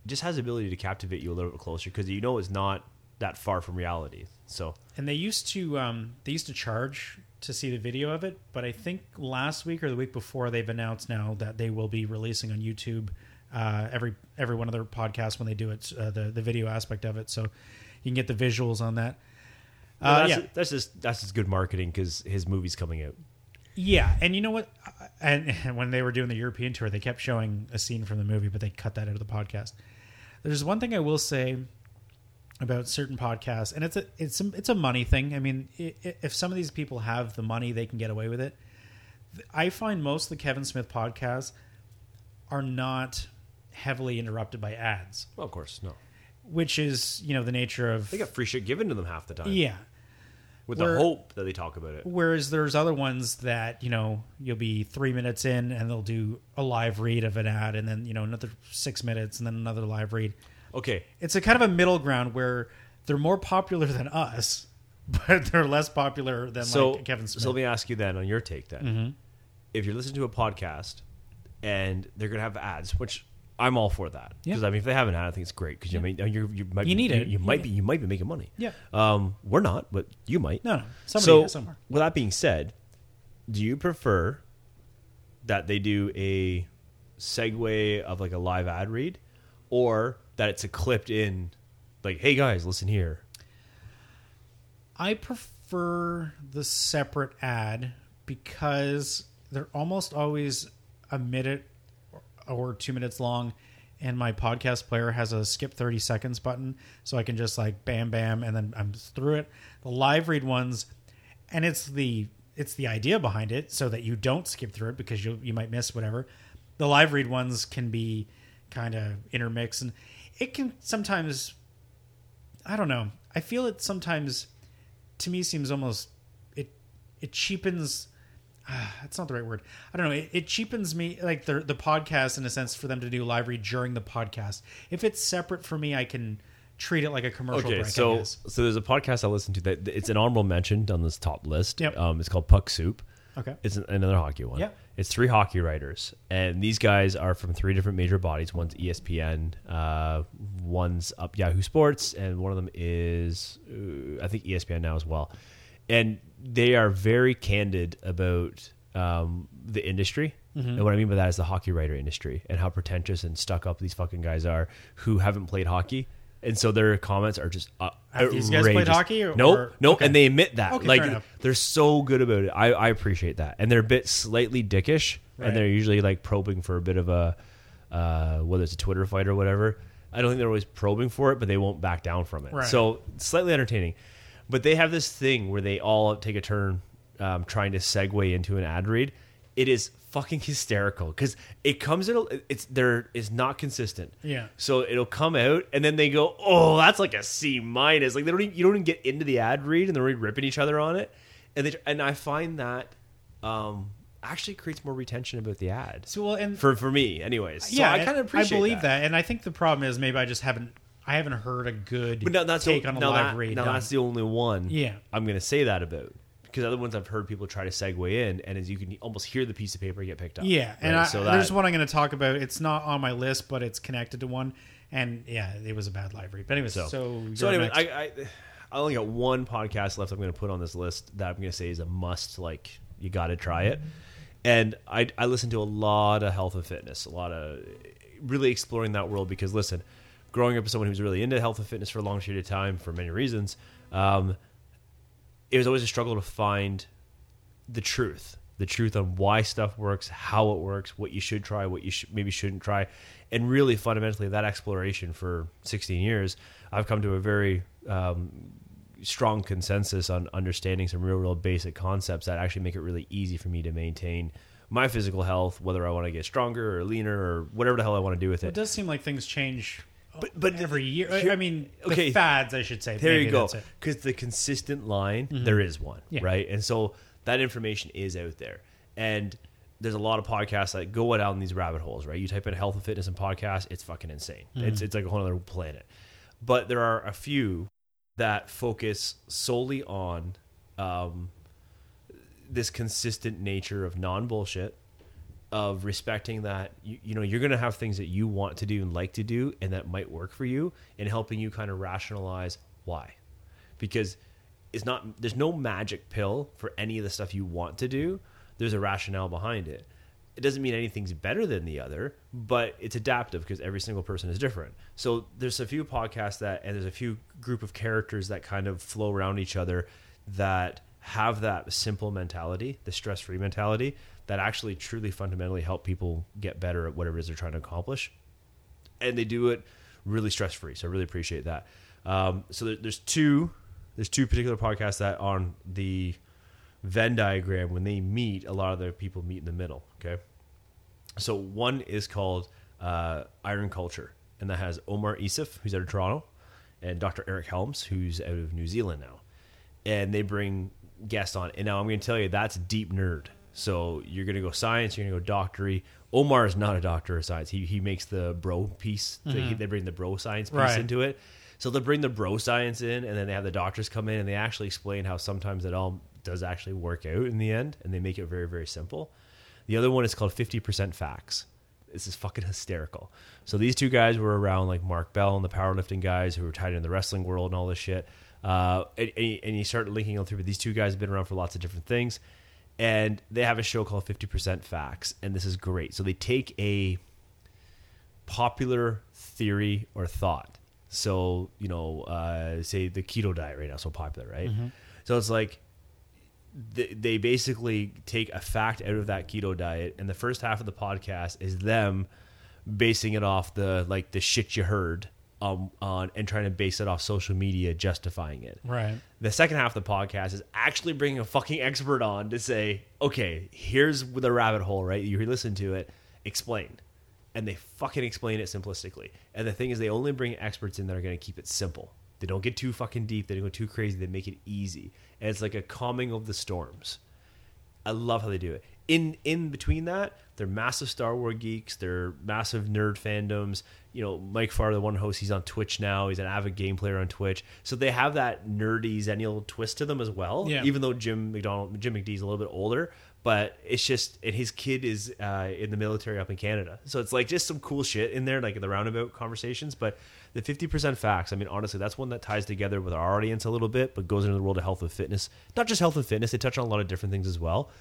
it just has the ability to captivate you a little bit closer because you know it's not that far from reality. So And they used to um, they used to charge to see the video of it, but I think last week or the week before they've announced now that they will be releasing on YouTube uh, every every one of their podcasts when they do it uh, the the video aspect of it, so you can get the visuals on that. Well, Uh, that's, yeah, that's just that's just good marketing because his movie's coming out. yeah, and you know what? And, and (laughs) when they were doing the European tour, they kept showing a scene from the movie, but they cut that out of the podcast. There's one thing I will say about certain podcasts, and it's a it's a, it's a money thing. I mean, i i if some of these people have the money, they can get away with it. I find most of the Kevin Smith podcasts are not heavily interrupted by ads, Well, of course, no. which is you know the nature of They got free shit given to them half the time. yeah. With Where- the hope that they talk about it. Whereas there's other ones that you know you'll be three minutes in and they'll do a live read of an ad, and then you know another six minutes, and then another live read. Okay, It's a kind of a middle ground where they're more popular than us, (laughs) but they're less popular than so like Kevin Smith. So let me ask you then on your take then. Mm-hmm. If you're listening to a podcast and they're going to have ads, which I'm all for that because Yeah. I mean if they have an ad, I think it's great because you mean you you might You be, need you, it. You might Yeah. be you might be making money. Yeah. Um, we're not, but you might. No, no. Somebody so somewhere. with that being said, do you prefer that they do a segue of like a live ad read, or that it's a clipped in, like, hey guys, listen here. I prefer the separate ad because they're almost always a minute or two minutes long, and my podcast player has a skip 30 seconds button, so I can just like bam, bam, and then I'm through it. The live read ones, and it's the it's the idea behind it so that you don't skip through it because you you might miss whatever. The live read ones can be kind of intermixed and it can sometimes I don't know. I feel it sometimes to me seems almost it it cheapens uh, (sighs) that's not the right word. I don't know. It, it cheapens me like the the podcast in a sense for them to do live read during the podcast. If it's separate for me, I can treat it like a commercial Okay, break. So so there's a podcast I listen to that it's an honorable mention on this top list. Yep. Um, it's called Puck Soup. Okay. It's an, another hockey one. Yep. It's three hockey writers, and these guys are from three different major bodies. One's ESPN, uh, one's up Yahoo Sports, and one of them is uh, I think ESPN now as well. And they are very candid about um, the industry. And what I mean by that is the hockey writer industry and how pretentious and stuck up these fucking guys are who haven't played hockey and so their comments are just uh, Have these guys played outrageous. hockey or- nope, or- nope, okay. and they admit that. Okay, like enough. they're so good about it. I, I appreciate that, and they're a bit slightly dickish, Right. and they're usually like probing for a bit of a uh, whether it's a Twitter fight or whatever. I don't think they're always probing for it, but they won't back down from it. Right. So slightly entertaining. But they have this thing where they all take a turn um, trying to segue into an ad read. It is fucking hysterical because it comes in. A, it's there is not consistent. Yeah. So it'll come out and then they go, "Oh, that's like a C minus." Like they don't even, you don't even get into the ad read and they're already ripping each other on it. And they and I find that um, actually creates more retention about the ad So well, and for for me, anyways. So yeah, I kind of appreciate. I believe that. and I think the problem is maybe I just haven't. I haven't heard a good But now that's take the, on a now live that, read. Now done. that's the only one. Yeah. I'm going to say that about because other ones I've heard people try to segue in, and as you can almost hear the piece of paper get picked up. Yeah, and Right? I, so there's one I'm going to talk about. It's not on my list, but it's connected to one. And yeah, it was a bad read. But anyway, so So, so, so anyway. I, I I only got one podcast left. I'm going to put on this list that I'm going to say is a must. Like you got to try it. And I I listen to a lot of health and fitness, a lot of really exploring that world because listen, growing up as someone who's really into health and fitness for a long period of time for many reasons, um, it was always a struggle to find the truth the truth on why stuff works how it works what you should try what you sh- maybe shouldn't try and really fundamentally that exploration for 16 years i've come to a very um, strong consensus on understanding some real real basic concepts that actually make it really easy for me to maintain my physical health whether i want to get stronger or leaner or whatever the hell i want to do with it it does seem like things change. But- but every year, I- here- I mean, the okay, fads, I should say. there you go. because the consistent line there is one Yeah. right? And so that information is out there. And there's a lot of podcasts that go down in these rabbit holes right? You type in health and fitness and podcast it's fucking insane. It's, it's like a whole other planet. But there are a few that focus solely on um, this consistent nature of non-bullshit of respecting that you, you know you're going to have things that you want to do and like to do and that might work for you and helping you kind of rationalize why. Because it's not there's no magic pill for any of the stuff you want to do. There's a rationale behind it. It doesn't mean anything's better than the other but it's adaptive because every single person is different. So there's a few podcasts that and there's a few group of characters that kind of flow around each other that have that simple mentality the stress-free mentality that actually truly fundamentally help people get better at whatever it is they're trying to accomplish and they do it really stress free. So I really appreciate that. Um, so there, there's two there's two particular podcasts that on the Venn diagram when they meet, a lot of the people meet in the middle. Okay, so one is called uh, Iron Culture, and that has Omar Isuf, who's out of Toronto, and Dr. Eric Helms, who's out of New Zealand now, and they bring guests on. And now I'm going to tell you that's deep nerd. So you're going to go science, you're going to go doctory. Omar is not a doctor of science. He he makes the bro piece. They, they bring the bro science piece Right. into it. So they'll bring the bro science in, and then they have the doctors come in, and they actually explain how sometimes it all does actually work out in the end, and they make it very very simple. The other one is called 50% Facts. This is fucking hysterical. So these two guys were around like Mark Bell and the powerlifting guys who were tied in the wrestling world and all this shit. Uh, and, and you- and you start linking them through. But these two guys have been around for lots of different things, and they have a show called 50% Facts, and this is great. So they take a popular theory or thought. So you know, uh, say the keto diet right now so popular, right? So it's like they, they basically take a fact out of that keto diet, and the first half of the podcast is them basing it off the like the shit you heard um, on and trying to base it off social media, justifying it. Right. The second half of the podcast is actually bringing a fucking expert on to say, okay, here's the rabbit hole, right? You listen to it, explain. And they fucking explain it simplistically. And the thing is, they only bring experts in that are going to keep it simple. They don't get too fucking deep. They don't go too crazy. They make it easy. And it's like a calming of the storms. I love how they do it. In in between that, they're massive Star Wars geeks. They're massive nerd fandoms. You know, Mike Farr, the one host, he's on Twitch now. He's an avid game player on Twitch. So they have that nerdy Xennial twist to them as well. Yeah. Even though Jim McDonald, Jim McDee's a little bit older, but it's just and his kid is uh, in the military up in Canada. So it's like just some cool shit in there, like in the roundabout conversations. But the fifty percent facts. I mean, honestly, that's one that ties together with our audience a little bit, but goes into the world of health and fitness. Not just health and fitness; they touch on a lot of different things as well.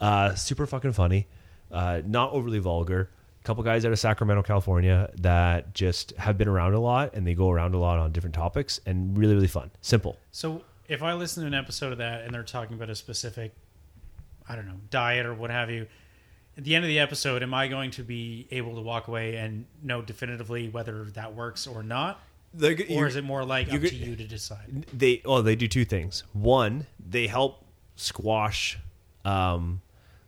Uh, super fucking funny, uh, not overly vulgar, A couple guys out of Sacramento, California, that just have been around a lot and they go around a lot on different topics and really, really fun. Simple. So if I listen to an episode of that and they're talking about a specific, I don't know, diet or what have you, at the end of the episode, am I going to be able to walk away and know definitively whether that works or not? Or is it more like up to you to decide? they oh they do two things one they help squash um,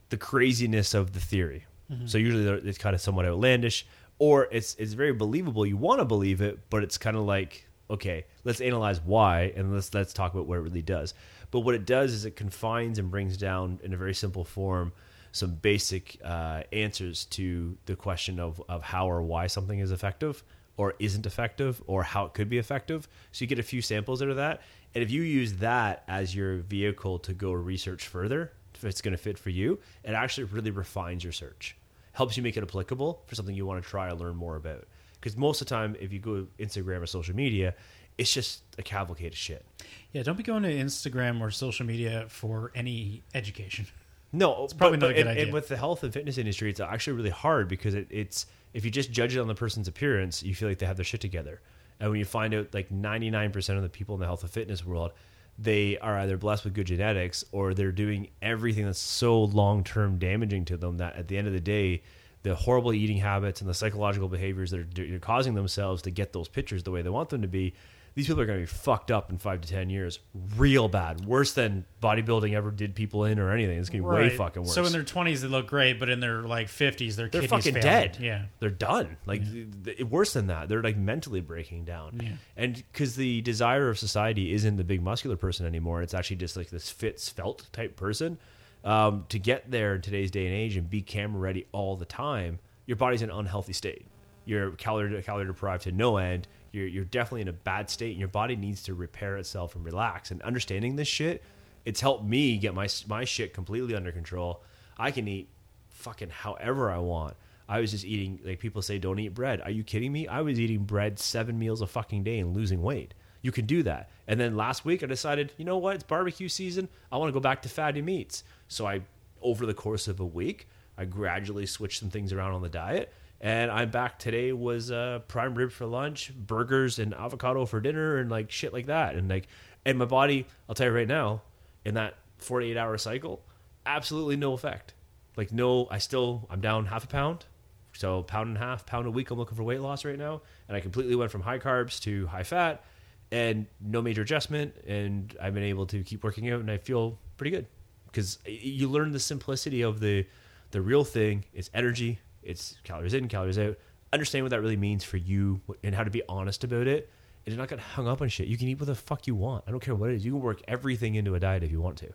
the craziness of the theory so usually it's kind of somewhat outlandish or it's it's very believable you want to believe it but it's kind of like okay let's analyze why and let's let's talk about what it really does but what it does is it confines and brings down in a very simple form some basic uh, answers to the question of, of how or why something is effective or isn't effective or how it could be effective. So you get a few samples out of that. And if you use that as your vehicle to go research further, if it's going to fit for you, it actually really refines your search. Helps you make it applicable for something you want to try or learn more about. Because most of the time, if you go Instagram or social media, it's just a cavalcade of shit. Yeah, don't be going to Instagram or social media for any education. No, it's probably not a good and, idea. And with the health and fitness industry, it's actually really hard because it, it's if you just judge it on the person's appearance, you feel like they have their shit together. And when you find out like ninety nine percent of the people in the health and fitness world, they are either blessed with good genetics or they're doing everything that's so long term damaging to them that at the end of the day, the horrible eating habits and the psychological behaviors that are causing themselves to get those pictures the way they want them to be. These people are going to be fucked up in five to ten years, real bad, worse than bodybuilding ever did people in or anything. It's going to be way Right. fucking worse. So in their twenties they look great, but in their like fifties their they're kidneys fucking fail. dead. Yeah. they're done. Like th- th- worse than that, they're like mentally breaking down. Yeah. And because the desire of society isn't the big muscular person anymore, it's actually just like this fit, svelte type person. Um, to get there in today's day and age and be camera ready all the time, your body's in an unhealthy state. You're calorie calorie deprived to no end. You're you're definitely in a bad state, and your body needs to repair itself and relax. And understanding this shit, it's helped me get my my shit completely under control. I can eat fucking however I want. I was just eating like people say don't eat bread. Are you kidding me? I was eating bread 7 meals a fucking day and losing weight. You can do that. And then last week I decided, you know what? It's barbecue season. I want to go back to fatty meats. So I over the course of a week, I gradually switched some things around on the diet. And I'm back today was uh, prime rib for lunch, burgers and avocado for dinner and like shit like that. And like and my body, I'll tell you right now, in that 48 hour cycle, absolutely no effect. Like no, I still I'm down half a pound. So pound and a half, pound a week. I'm looking for weight loss right now, and I completely went from high carbs to high fat, and no major adjustment. And I've been able to keep working out, and I feel pretty good because you learn the simplicity of the the real thing. is energy. It's calories in, calories out. Understand what that really means for you, and how to be honest about it. And you're not gonna hung up on shit. You can eat what the fuck you want. I don't care what it is. You can work everything into a diet if you want to.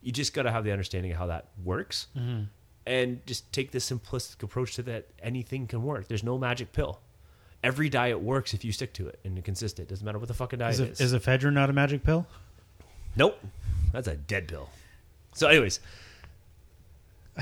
You just got to have the understanding of how that works mm-hmm. and just take this simplistic approach to that anything can work. There's no magic pill. Every diet works if you stick to it and you're consistent. Doesn't matter what the fucking diet Is, is. it, is ephedrine not a magic pill? nope. That's a dead pill. So, anyways, (laughs)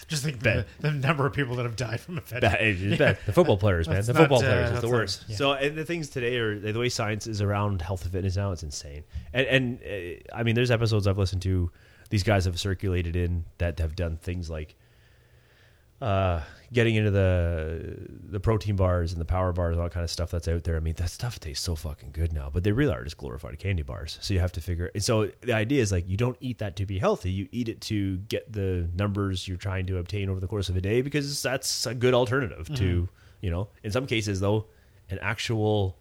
(laughs) Just think the, the number of people that have died from ephedrine. bad, it's bad. the football players, man. Let's The not, football uh, players is the not- worst. yeah. So, and the things today are the way science is around health and fitness now. It's insane. And, and uh, I mean, there's episodes I've listened to. These guys have circulated in that have done things like uh, getting into the the protein bars and the power bars, and all that kind of stuff that's out there. I mean, that stuff tastes so fucking good now, but they really are just glorified candy bars. So you have to figure. And so the idea is like you don't eat that to be healthy. You eat it to get the numbers you're trying to obtain over the course of a day because that's a good alternative to you know. In some cases, though, an actual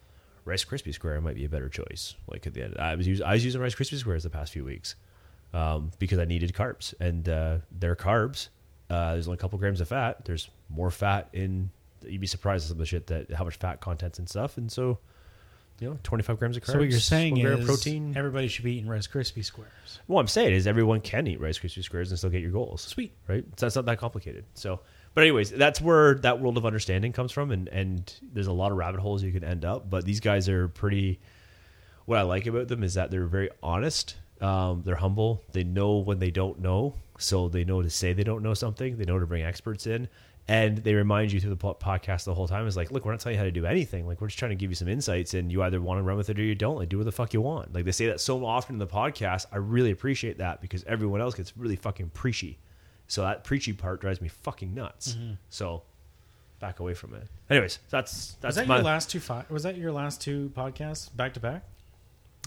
Rice Krispie square might be a better choice. Like at the end, I was using I was using Rice Krispie squares the past few weeks um, because I needed carbs, and uh, they're carbs. Uh, there's only a couple grams of fat. There's more fat in. You'd be surprised at some of the shit that how much fat contents and stuff, and so you know, 25 grams of carbs. So what you're saying is protein. everybody should be eating Rice Krispie squares. What I'm saying is everyone can eat Rice Krispie squares and still get your goals. Sweet. right? So that's not that complicated. So, but anyways, that's where that world of understanding comes from, and and there's a lot of rabbit holes you can end up. But these guys are pretty. What I like about them is that they're very honest. Um, they're humble. They know when they don't know, so they know to say they don't know something. They know to bring experts in, and they remind you through the podcast the whole time is like, look, we're not telling you how to do anything. Like we're just trying to give you some insights, and you either want to run with it or you don't. Like do what the fuck you want. Like they say that so often in the podcast. I really appreciate that because everyone else gets really fucking preachy. So that preachy part drives me fucking nuts. Mm-hmm. So back away from it. Anyways, that's Was that my your last two? Fi- was that your last two podcasts back to back?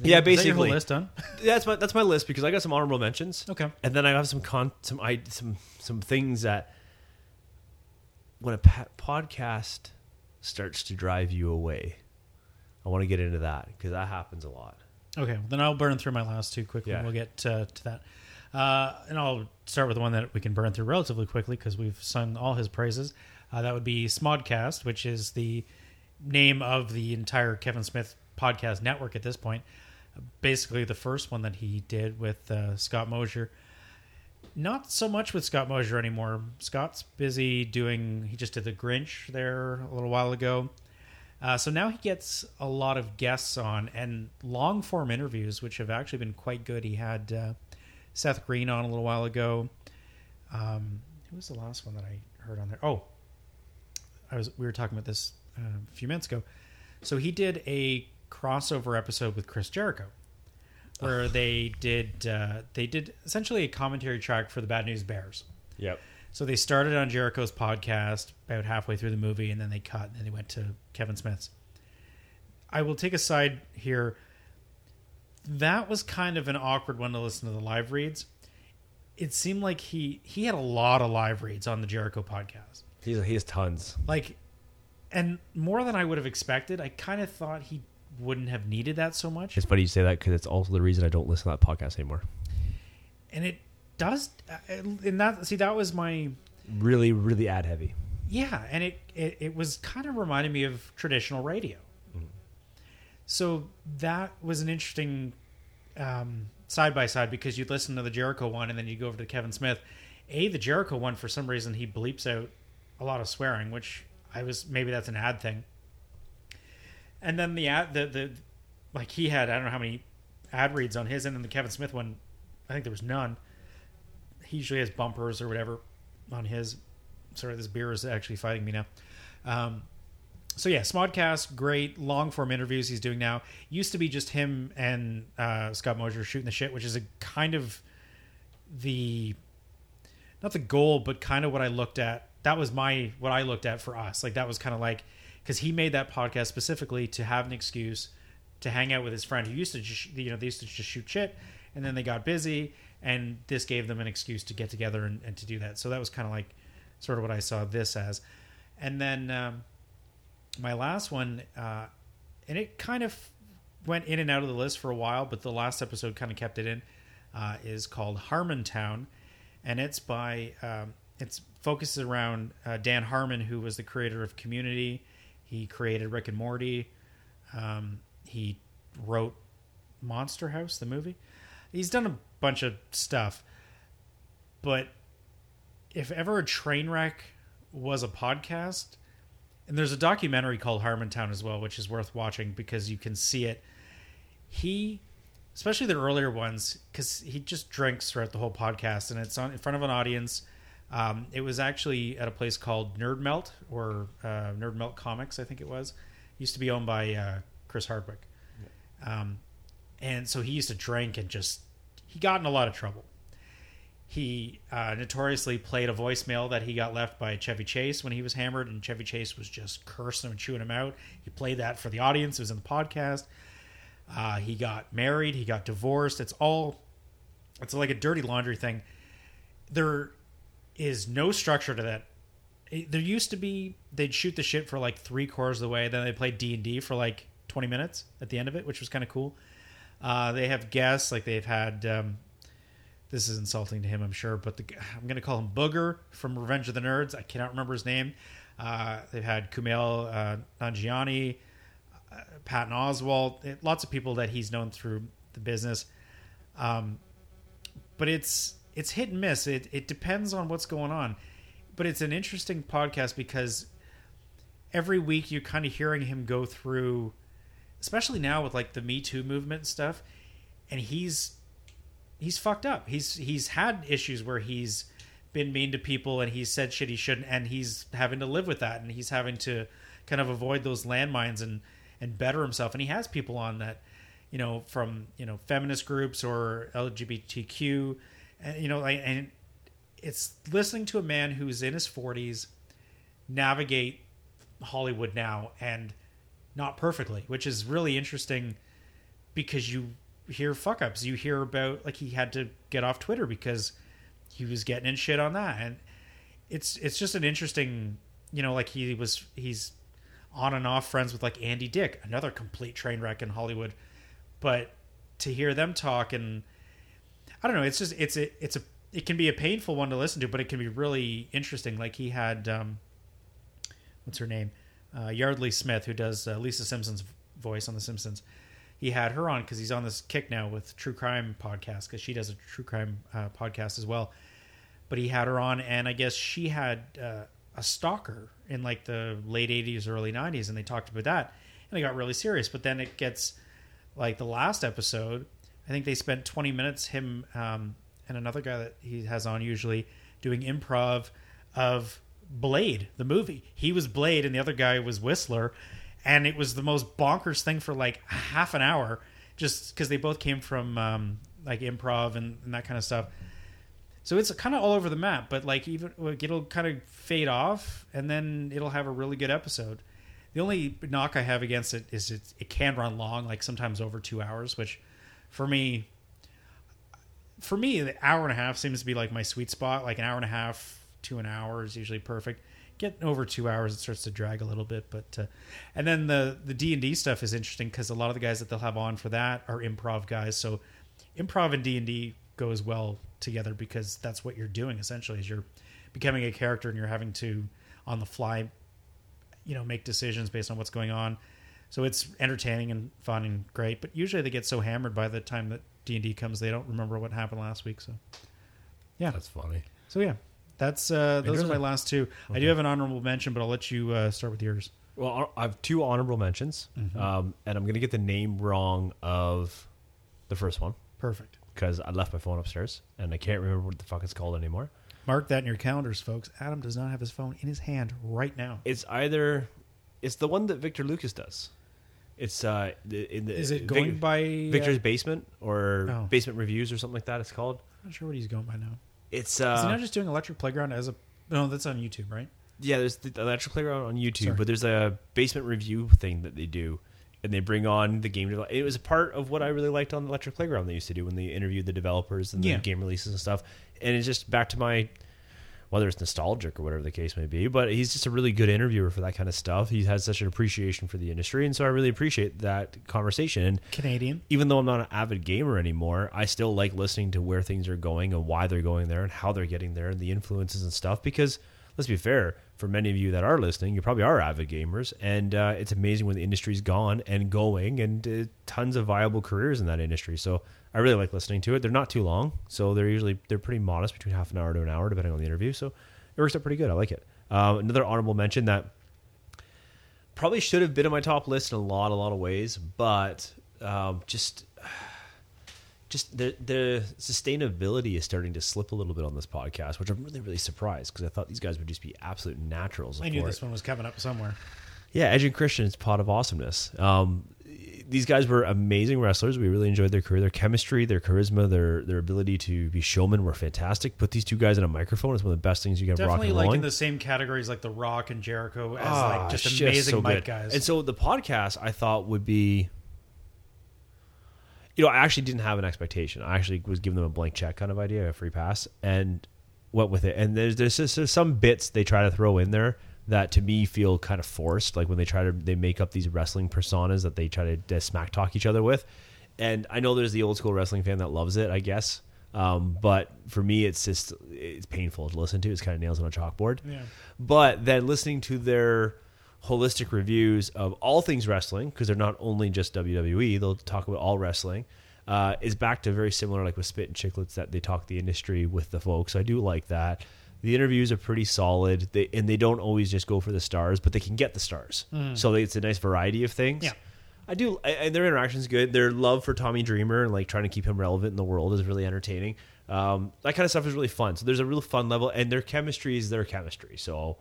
Yeah Is that your whole basically list done. Yeah, (laughs) that's my that's my list because I got some honorable mentions. Okay. and then I have some con some I some some things that when a pa- podcast starts to drive you away, I want to get into that because that happens a lot. Okay, well, then I'll burn through my last two quickly. Yeah. We'll get uh, to that. Uh, and I'll start with the one that we can burn through relatively quickly because we've sung all his praises. Uh, that would be Smodcast, which is the name of the entire Kevin Smith podcast network at this point. Basically, the first one that he did with uh, Scott Mosier. Not so much with Scott Mosier anymore. Scott's busy doing, he just did The Grinch there a little while ago. Uh, so now he gets a lot of guests on and long form interviews, which have actually been quite good. He had uh, Seth Green on a little while ago. Um, who was the last one that I heard on there? Oh, I was we were talking about this uh, a few minutes ago. So he did a crossover episode with Chris Jericho, where they did uh, they did essentially a commentary track for the Bad News Bears. Yep. So they started on Jericho's podcast about halfway through the movie, and then they cut, and then they went to Kevin Smith's. I will take a side here. That was kind of an awkward one to listen to the live reads. It seemed like he he had a lot of live reads on the Jericho podcast, He's he has tons. like, and more than I would have expected. I kind of thought he wouldn't have needed that so much, It's funny you say that because it's also the reason I don't listen to that podcast anymore. and it does. uh, And that see that was my Really, really ad heavy. Yeah, and it, it, it was kind of reminding me of traditional radio. So that was an interesting side by side because you'd listen to the Jericho one and then you go over to Kevin Smith. A, the Jericho one, for some reason, he bleeps out a lot of swearing, which I was maybe that's an ad thing. And then the ad, the, the like he had, I don't know how many ad reads on his, and then the Kevin Smith one, I think there was none. He usually has bumpers or whatever on his. Sorry, this beer is actually fighting me now. Um, so yeah, Smodcast, great long form interviews he's doing now. Used to be just him and uh, Scott Mosier shooting the shit, which is a kind of the not the goal, but kind of what I looked at. That was my what I looked at for us. Like that was kind of like because he made that podcast specifically to have an excuse to hang out with his friend who used to just you know they used to just shoot shit, and then they got busy, and this gave them an excuse to get together and, and to do that. So that was kind of like sort of what I saw this as, and then. Um, my last one, uh, and it kind of went in and out of the list for a while, but the last episode kind of kept it in, uh, is called Harmontown, and it's by um, it's focuses around uh, Dan Harmon, who was the creator of Community. He created Rick and Morty. Um, he wrote Monster House, the movie. He's done a bunch of stuff, but if ever a train wreck was a podcast, and there's a documentary called Harmontown as well, which is worth watching because you can see it. He, especially the earlier ones, because he just drinks throughout the whole podcast, and it's on in front of an audience. Um, it was actually at a place called Nerd Melt or uh, Nerd Melt Comics, I think it was. used to be owned by uh, Chris Hardwick, um, and so he used to drink and just he got in a lot of trouble. He uh, notoriously played a voicemail that he got left by Chevy Chase when he was hammered, and Chevy Chase was just cursing him and chewing him out. He played that for the audience. It was in the podcast. Uh, he got married. He got divorced. It's all. It's like a dirty laundry thing. There is no structure to that. There used to be they'd shoot the shit for like three quarters of the way, then they play D and D for like twenty minutes at the end of it, which was kind of cool. Uh, they have guests like they've had. Um, this is insulting to him, I'm sure, but the, I'm going to call him Booger from Revenge of the Nerds. I cannot remember his name. Uh, they've had Kumail uh, Nanjiani, uh, Patton Oswalt, lots of people that he's known through the business. Um, but it's it's hit and miss. It it depends on what's going on. But it's an interesting podcast because every week you're kind of hearing him go through, especially now with like the Me Too movement and stuff, and he's he's fucked up. He's he's had issues where he's been mean to people and he's said shit he shouldn't, and he's having to live with that, and he's having to kind of avoid those landmines and and better himself. And he has people on that, you know, from you know feminist groups or LGBTQ, and you know, like, and it's listening to a man who's in his forties navigate Hollywood now and not perfectly, which is really interesting because you hear fuck ups. You hear about like he had to get off Twitter because he was getting in shit on that, and it's it's just an interesting, you know, like he was he's on and off friends with like Andy Dick, another complete train wreck in Hollywood, but to hear them talk and I don't know, it's just it's a it's a it can be a painful one to listen to, but it can be really interesting. Like he had um, what's her name, uh, Yeardley Smith, who does uh, Lisa Simpson's voice on The Simpsons. He had her on because he's on this kick now with true crime podcast because she does a true crime uh, podcast as well. But he had her on, and I guess she had uh, a stalker in like the late '80s, early '90s, and they talked about that, and it got really serious. But then it gets like the last episode. I think they spent 20 minutes him um, and another guy that he has on usually doing improv of Blade, the movie. He was Blade, and the other guy was Whistler, and it was the most bonkers thing for like half an hour, just because they both came from um, like improv and, and that kind of stuff. So it's kind of all over the map, but like even like, it'll kind of fade off, and then it'll have a really good episode. The only knock I have against it is it, it can run long, like sometimes over two hours, which for me, for me, the hour and a half seems to be like my sweet spot. Like an hour and a half to an hour is usually perfect. Getting over two hours, it starts to drag a little bit. But uh, and then the the D and D stuff is interesting because a lot of the guys that they'll have on for that are improv guys. So improv and D and D goes well together because that's what you're doing essentially. Is you're becoming a character and you're having to on the fly, you know, make decisions based on what's going on. So it's entertaining and fun and great. But usually they get so hammered by the time that D and D comes, they don't remember what happened last week. So yeah, That's funny. so yeah, that's uh, those are my last two. I do have an honorable mention, but I'll let you uh, start with yours. Well, I have two honorable mentions, um, and I'm going to get the name wrong of the first one Perfect. because I left my phone upstairs and I can't remember what the fuck it's called anymore. Mark that in your calendars, folks. Adam does not have his phone in his hand right now. It's either it's the one that Victor Lucas does. It's uh in the Is it Vic- going by Victor's Uh, basement or Oh. basement reviews or something like that. It's called. I'm not sure what he's going by now. It's uh, Is he uh not just doing Electric Playground as a? No, that's on YouTube, right? yeah. There's the Electric Playground on YouTube, Sorry. but there's a basement review thing that they do, and they bring on the game. It was a part of what I really liked on Electric Playground. They used to do when they interviewed the developers and Yeah. the game releases and stuff. And it's just back to my whether it's nostalgic or whatever the case may be. But he's just a really good interviewer for that kind of stuff. He has such an appreciation for the industry, and so I really appreciate that conversation. And Canadian. even though I'm not an avid gamer anymore, I still like listening to where things are going and why they're going there and how they're getting there and the influences and stuff. Because let's be fair, for many of you that are listening, you probably are avid gamers, and uh, it's amazing when the industry's gone and going, and uh, tons of viable careers in that industry. So I really like listening to it. They're not too long, so they're usually they're pretty modest, between half an hour to an hour, depending on the interview. So it works out pretty good. I like it. Um, another honorable mention that probably should have been on my top list in a lot, a lot of ways, but um, just (sighs) just the the sustainability is starting to slip a little bit on this podcast, which I'm really really surprised because I thought these guys would just be absolute naturals. I knew this it. one was coming up somewhere. Yeah, Edge and Christian's pod of awesomeness. Um, these guys were amazing wrestlers. We really enjoyed their career, their chemistry, their charisma, their their ability to be showmen were fantastic. Put these two guys in a microphone is one of the best things you can have rock Definitely and like rolling. in the same categories like The Rock and Jericho as Ah, like just amazing so mic good. guys. And so the podcast I thought would be you know, I actually didn't have an expectation. I actually was giving them a blank check kind of idea, a free pass, and went with it. And there's there's, just, there's some bits they try to throw in there that to me feel kind of forced. Like when they try to they make up these wrestling personas that they try to smack talk each other with. And I know there's the old school wrestling fan that loves it, I guess. Um, but for me, it's just it's painful to listen to. It's kind of nails on a chalkboard. Yeah. But then listening to their holistic reviews of all things wrestling, because they're not only just WWE, they'll talk about all wrestling, uh, is back to very similar, like with Spittin' Chiclets, that they talk the industry with the folks. I do like that. The interviews are pretty solid, they, and they don't always just go for the stars, but they can get the stars. So they, it's a nice variety of things. Yeah. I do, and their interaction's good. Their love for Tommy Dreamer and like trying to keep him relevant in the world is really entertaining. Um, that kind of stuff is really fun. So there's a real fun level, and their chemistry is their chemistry. So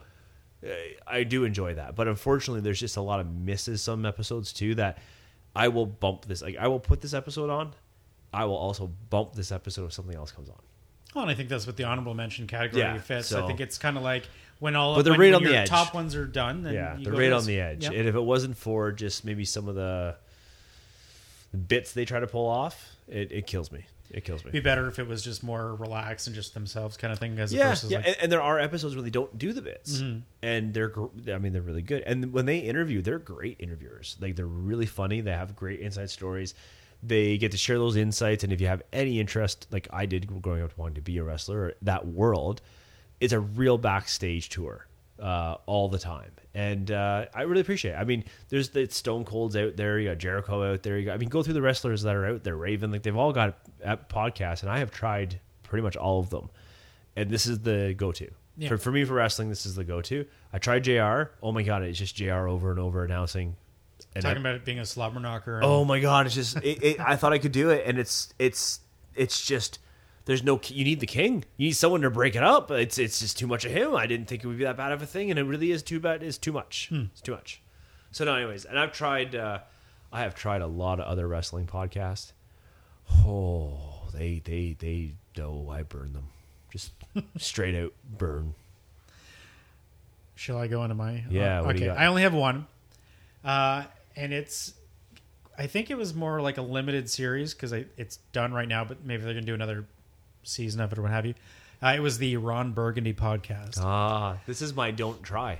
uh, I do enjoy that. But unfortunately, there's just a lot of misses some episodes too that I will bump this. Like I will put this episode on. I will also bump this episode if something else comes on. Well, and I think that's what the honorable mention category Yeah, fits. so- I think it's kind of like when all But they're right on the edge. top ones are done, then yeah, they're right on the edge. Yep. And if it wasn't for just maybe some of the bits they try to pull off, it, it kills me. It kills me. Be better if it was just more relaxed and just themselves kind of thing, as yeah, yeah, like, and, and there are episodes where they don't do the bits, Mm-hmm. and they're I mean, they're really good. And when they interview, they're great interviewers. Like they're really funny. They have great inside stories. They get to share those insights, and if you have any interest, like I did growing up wanting to be a wrestler, that world, it's a real backstage tour uh, all the time, and uh, I really appreciate. it. I mean, there's the Stone Cold's out there, you got Jericho out there. You got, I mean, go through the wrestlers that are out there, Raven, like they've all got podcasts, and I have tried pretty much all of them, and this is the go-to. Yeah. For, for me, for wrestling, this is the go-to. I tried JR. Oh my god, it's just JR over and over announcing. And talking I- about it being a slobber knocker. and- Oh my god, it's just it, it, I thought I could do it, and it's it's it's just there's no you need the king, you need someone to break it up. It's it's just too much of him. I didn't think it would be that bad of a thing, and it really is too bad. It's too much. It's too much. So no, anyways, and I've tried. Uh, I have tried a lot of other wrestling podcasts. Oh, they they they oh I burn them, just (laughs) straight out burn. Shall I go into my? Yeah, uh, okay. I only have one, uh, and it's. I think it was more like a limited series because it's done right now, but maybe they're gonna do another season of it or what have you. Uh, it was the Ron Burgundy podcast, Ah, this is my don't try.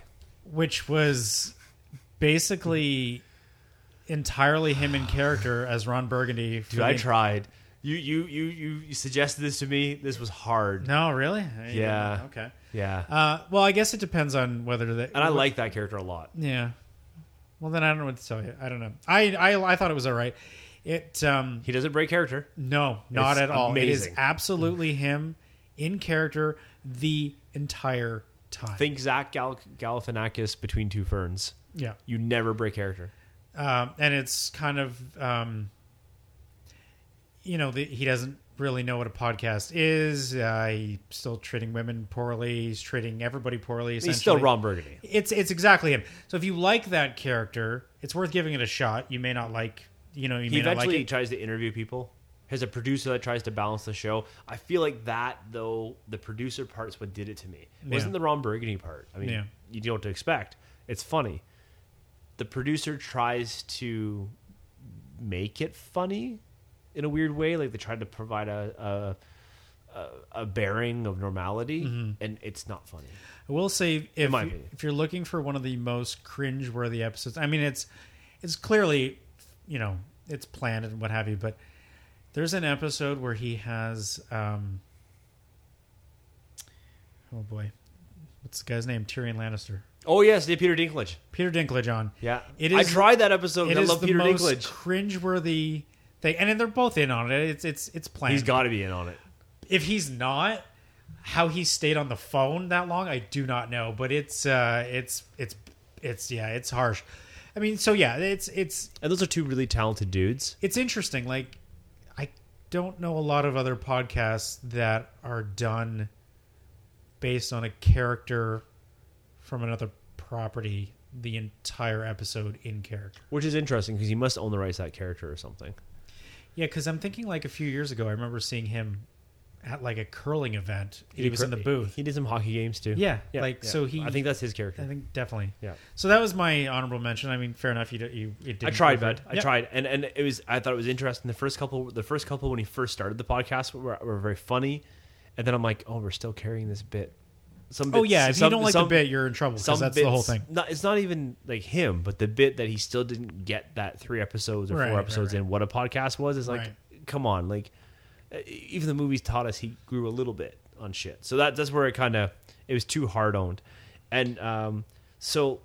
which was basically entirely him in character as Ron Burgundy. Dude, I tried. You you you you you suggested this to me. This was hard. No, really? Yeah. Okay. Yeah. Uh, well, I guess it depends on whether they. And I like that character a lot. Yeah. Well, then I don't know what to tell you. I don't know. I I, I thought it was all right. It um He doesn't break character. no, not It's at all. It is amazing. absolutely him in character the entire time. Think Zach Gal- Galifianakis between two ferns. yeah. You never break character. Um, and it's kind of um, you know, the, he doesn't really know what a podcast is. Uh, he's still treating women poorly. He's treating everybody poorly. He's still. Ron Burgundy. It's it's exactly him. So if you like that character, it's worth giving it a shot. You may not like, you know, you He may not like eventually it. tries to interview people. Has a producer that tries to balance the show. I feel like that though, the producer part is what did it to me. It wasn't the Ron Burgundy part. I mean, Yeah. you know what to expect. It's funny. The producer tries to make it funny in a weird way. Like they tried to provide a a, a, bearing of normality, and it's not funny. I will say if you, if you're looking for one of the most cringe-worthy episodes, I mean it's it's clearly you know it's planned and what have you, but there's an episode where he has um oh boy, what's the guy's name? Tyrion Lannister, Oh yes, yeah, Peter Dinklage. Peter Dinklage on. Yeah, it is. I tried that episode. It I is love the Peter most Dinklage. cringe-worthy and then they're both in on it. It's it's it's planned. He's got to be in on it. if he's not how he stayed on the phone that long i do not know but it's uh it's it's it's yeah it's harsh i mean so yeah it's it's And those are two really talented dudes. it's interesting like i don't know a lot of other podcasts that are done based on a character from another property the entire episode in character Which is interesting because he must own the rights to that character or something. Yeah because i'm thinking like a few years ago i remember seeing him at like a curling event he, did was in the booth He did some hockey games too. Yeah, like, so he- I think that's his character. I think definitely. Yeah. So that was my honorable mention. I mean, fair enough. You you it I didn't tried, bud. I Yep. tried, and and it was. I thought it was interesting. The first couple, the first couple when he first started the podcast were, were very funny, and then I'm like, oh, we're still carrying this bit. Some Oh yeah, if some- you don't like some- the bit, you're in trouble because that's bits, the whole thing. Not, it's not even like him, but the bit that he still didn't get that three episodes or Right, four episodes right. in what a podcast was is like, Right. come on, like even the movies taught us he grew a little bit on shit. So that that's where it kind of it was too hard owned, and um, so.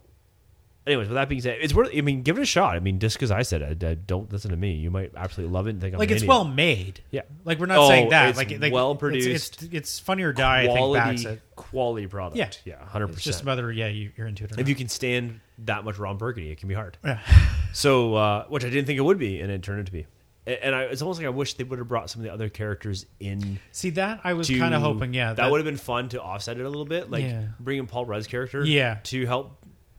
Anyways, with that being said, it's worth. I mean, give it a shot. I mean, just because I said it, uh, don't listen to me. You might absolutely love it and think I'm Like an it's idiot. well made. Yeah. Like we're not Oh, saying that. it's like like well produced. It's, it's, funny or die. I think quality, backs it. quality product. Yeah. yeah, hundred It's just percent. whether yeah you, you're into it or If not. you can stand that much Ron Burgundy, it can be hard. Yeah. (laughs) So, uh, which I didn't think it would be, and it turned out to be. A- And I, it's almost like I wish they would have brought some of the other characters in. See that I was to- kind of hoping. Yeah, that, would have been fun to offset it a little bit, like Yeah. bringing Paul Rudd's character, Yeah. to help.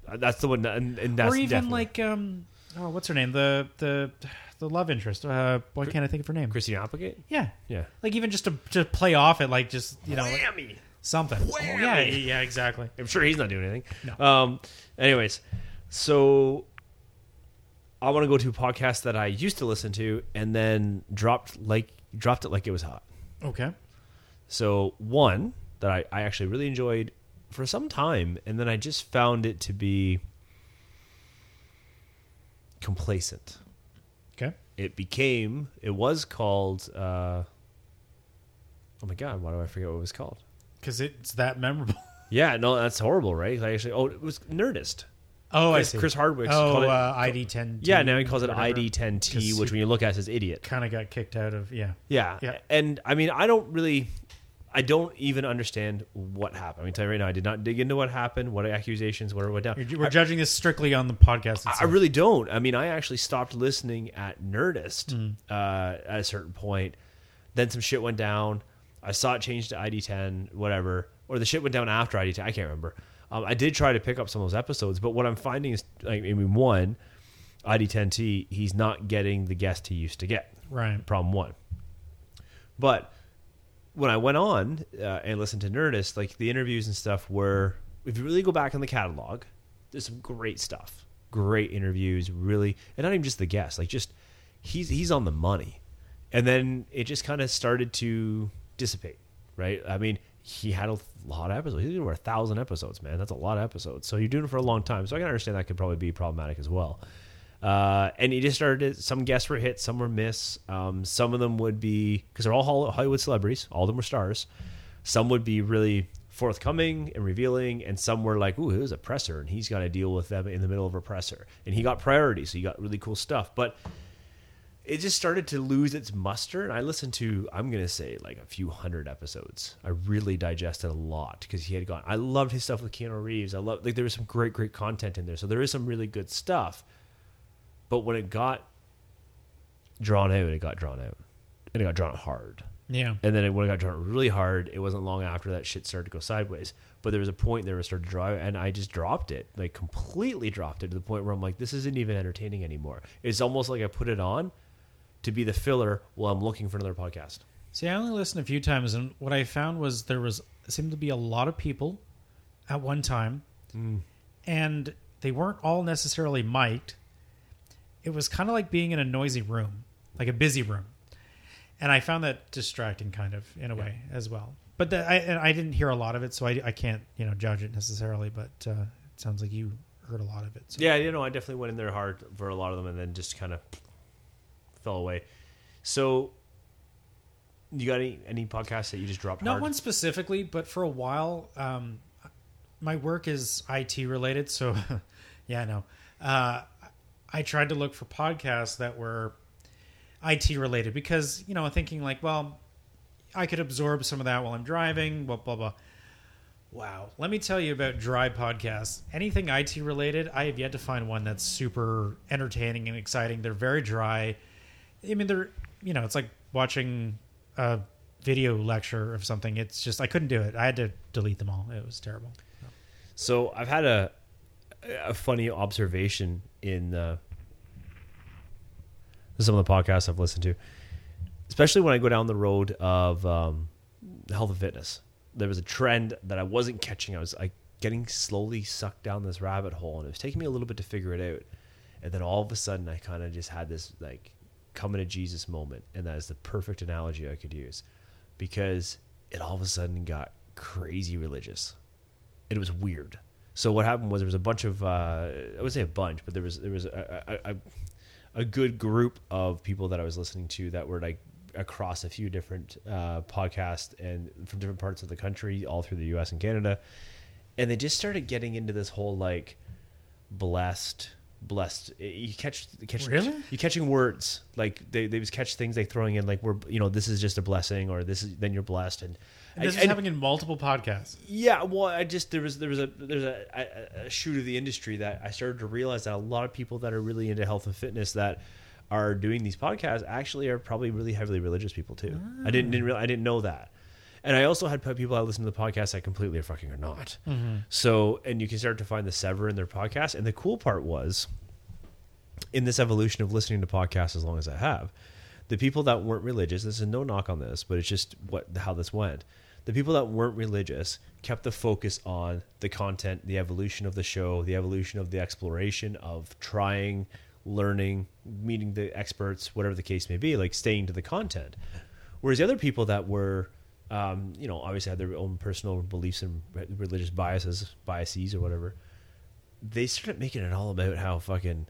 Uh, That's the one, and, and that's or even definitely- like um oh what's her name the the the love interest. Uh, why can't I think of her name? Christine Applegate. Yeah. Yeah, Like even just to to play off it, like just you know, like, Whammy. something. Oh, yeah, yeah, exactly. I'm sure he's not doing anything. Um, anyways, so I want to go to a podcast that I used to listen to and then dropped like dropped it like it was hot. Okay. So one that I, I actually really enjoyed for some time, and then I just found it to be complacent. Okay. It became it was called uh, oh my god, why do I forget what it was called? Because it's that memorable. (laughs) Yeah, no, that's horrible, right? I actually oh it was Nerdist. Oh, Chris, Chris Hardwick Oh, called it uh, ID10. Yeah, now he calls it ID10T, which when you look at it says idiot. kind of got kicked out of. Yeah. Yeah. Yeah. And I mean, I don't really, I don't even understand what happened. I mean, tell you right now, I did not dig into what happened, what accusations, it went down. You're- We're judging this strictly on the podcast. I, Itself. I really don't. I mean, I actually stopped listening at Nerdist Hmm. uh, at a certain point. Then some shit went down. I saw it change to ID10, whatever, or the shit went down after ID10. I can't remember. Um, I did try to pick up some of those episodes, but what I'm finding is, like, I mean, one, ID10T, he's not getting the guest he used to get. Right. Problem one. But when I went on uh, and listened to Nerdist, like the interviews and stuff were, if you really go back in the catalog, there's some great stuff, great interviews, really, and not even just the guests, like just he's he's on the money, and then it just kind of started to dissipate, right? I mean, he had a lot of episodes. He did over a thousand episodes, man. That's a lot of episodes. So you're doing it for a long time. So I can understand that could probably be problematic as well. Uh, and he just started. Some guests were hits, some were miss. Um, some of them would be because they're all Hollywood celebrities. All of them were stars. Some would be really forthcoming and revealing, and some were like, "Ooh, it was a presser, and he's got to deal with them in the middle of a presser." And he got priority, so he got really cool stuff. But it just started to lose its muster. And I listened to, I'm to say, like a few hundred episodes. I really digested a lot because he had gone. I loved his stuff with Keanu Reeves. I love, like, there was some great, great content in there. So there is some really good stuff. But when it got drawn out, it got drawn out. And it got drawn out hard. Yeah. And then it, when it got drawn really hard, it wasn't long after that shit started to go sideways. But there was a point there where it started to draw, out, and I just dropped it, like completely dropped it to the point where I'm like, this isn't even entertaining anymore. It's almost like I put it on to be the filler while I'm looking for another podcast. See, I only listened a few times, and what I found was there was seemed to be a lot of people at one time, mm. and they weren't all necessarily mic'd. It was kind of like being in a noisy room, like a busy room, and I found that distracting, kind of in a way as well. But the, I and I didn't hear a lot of it, so I, I can't you know judge it necessarily. But uh, it sounds like you heard a lot of it. So. Yeah, you know, I definitely went in there hard for a lot of them, and then just kind of fell away. So, you got any any podcasts that you just dropped? Not hard? one specifically, but for a while, um, my work is IT related. So, (laughs) yeah, no. Uh, I tried to look for podcasts that were IT related because, you know, thinking like, well, I could absorb some of that while I'm driving, blah, blah, blah. Wow. Let me tell you about dry podcasts. Anything IT related, I have yet to find one that's super entertaining and exciting. They're very dry. I mean, they're, you know, it's like watching a video lecture of something. It's just, I couldn't do it. I had to delete them all. It was terrible. So I've had a a funny observation in uh, some of the podcasts I've listened to, especially when I go down the road of um, health and fitness. There was a trend that I wasn't catching. I was like getting slowly sucked down this rabbit hole, and it was taking me a little bit to figure it out. And then all of a sudden, I kind of just had this like coming to Jesus moment, and that is the perfect analogy I could use because it all of a sudden got crazy religious it was weird. So what happened was there was a bunch of uh, I would say a bunch, but there was there was a, a, a, good group of people that I was listening to that were like across a few different uh, podcasts and from different parts of the country, all through the U.S. and Canada, and they just started getting into this whole like blessed blessed you catch catch Really? you catching words like they they just catch things they throwing in like we're you know this is just a blessing or this is then you're blessed and And this I- is happening in multiple podcasts. yeah, well, I just there was there was a there's a, a, a shoot of the industry that I started to realize that a lot of people that are really into health and fitness that are doing these podcasts actually are probably really heavily religious people too. I didn't didn't real I didn't know that, and I also had people that listen to the podcast that completely are fucking are not. Mm-hmm. So and you can start to find the sever in their podcast. And the cool part was in this evolution of listening to podcasts as long as I have, the people that weren't religious, this is no knock on this, but it's just what how this went. The people that weren't religious kept the focus on the content, the evolution of the show, the evolution of the exploration of trying, learning, meeting the experts, whatever the case may be, like staying to the content. Whereas the other people that were, um, you know, obviously had their own personal beliefs and religious biases, biases or whatever, they started making it all about how fucking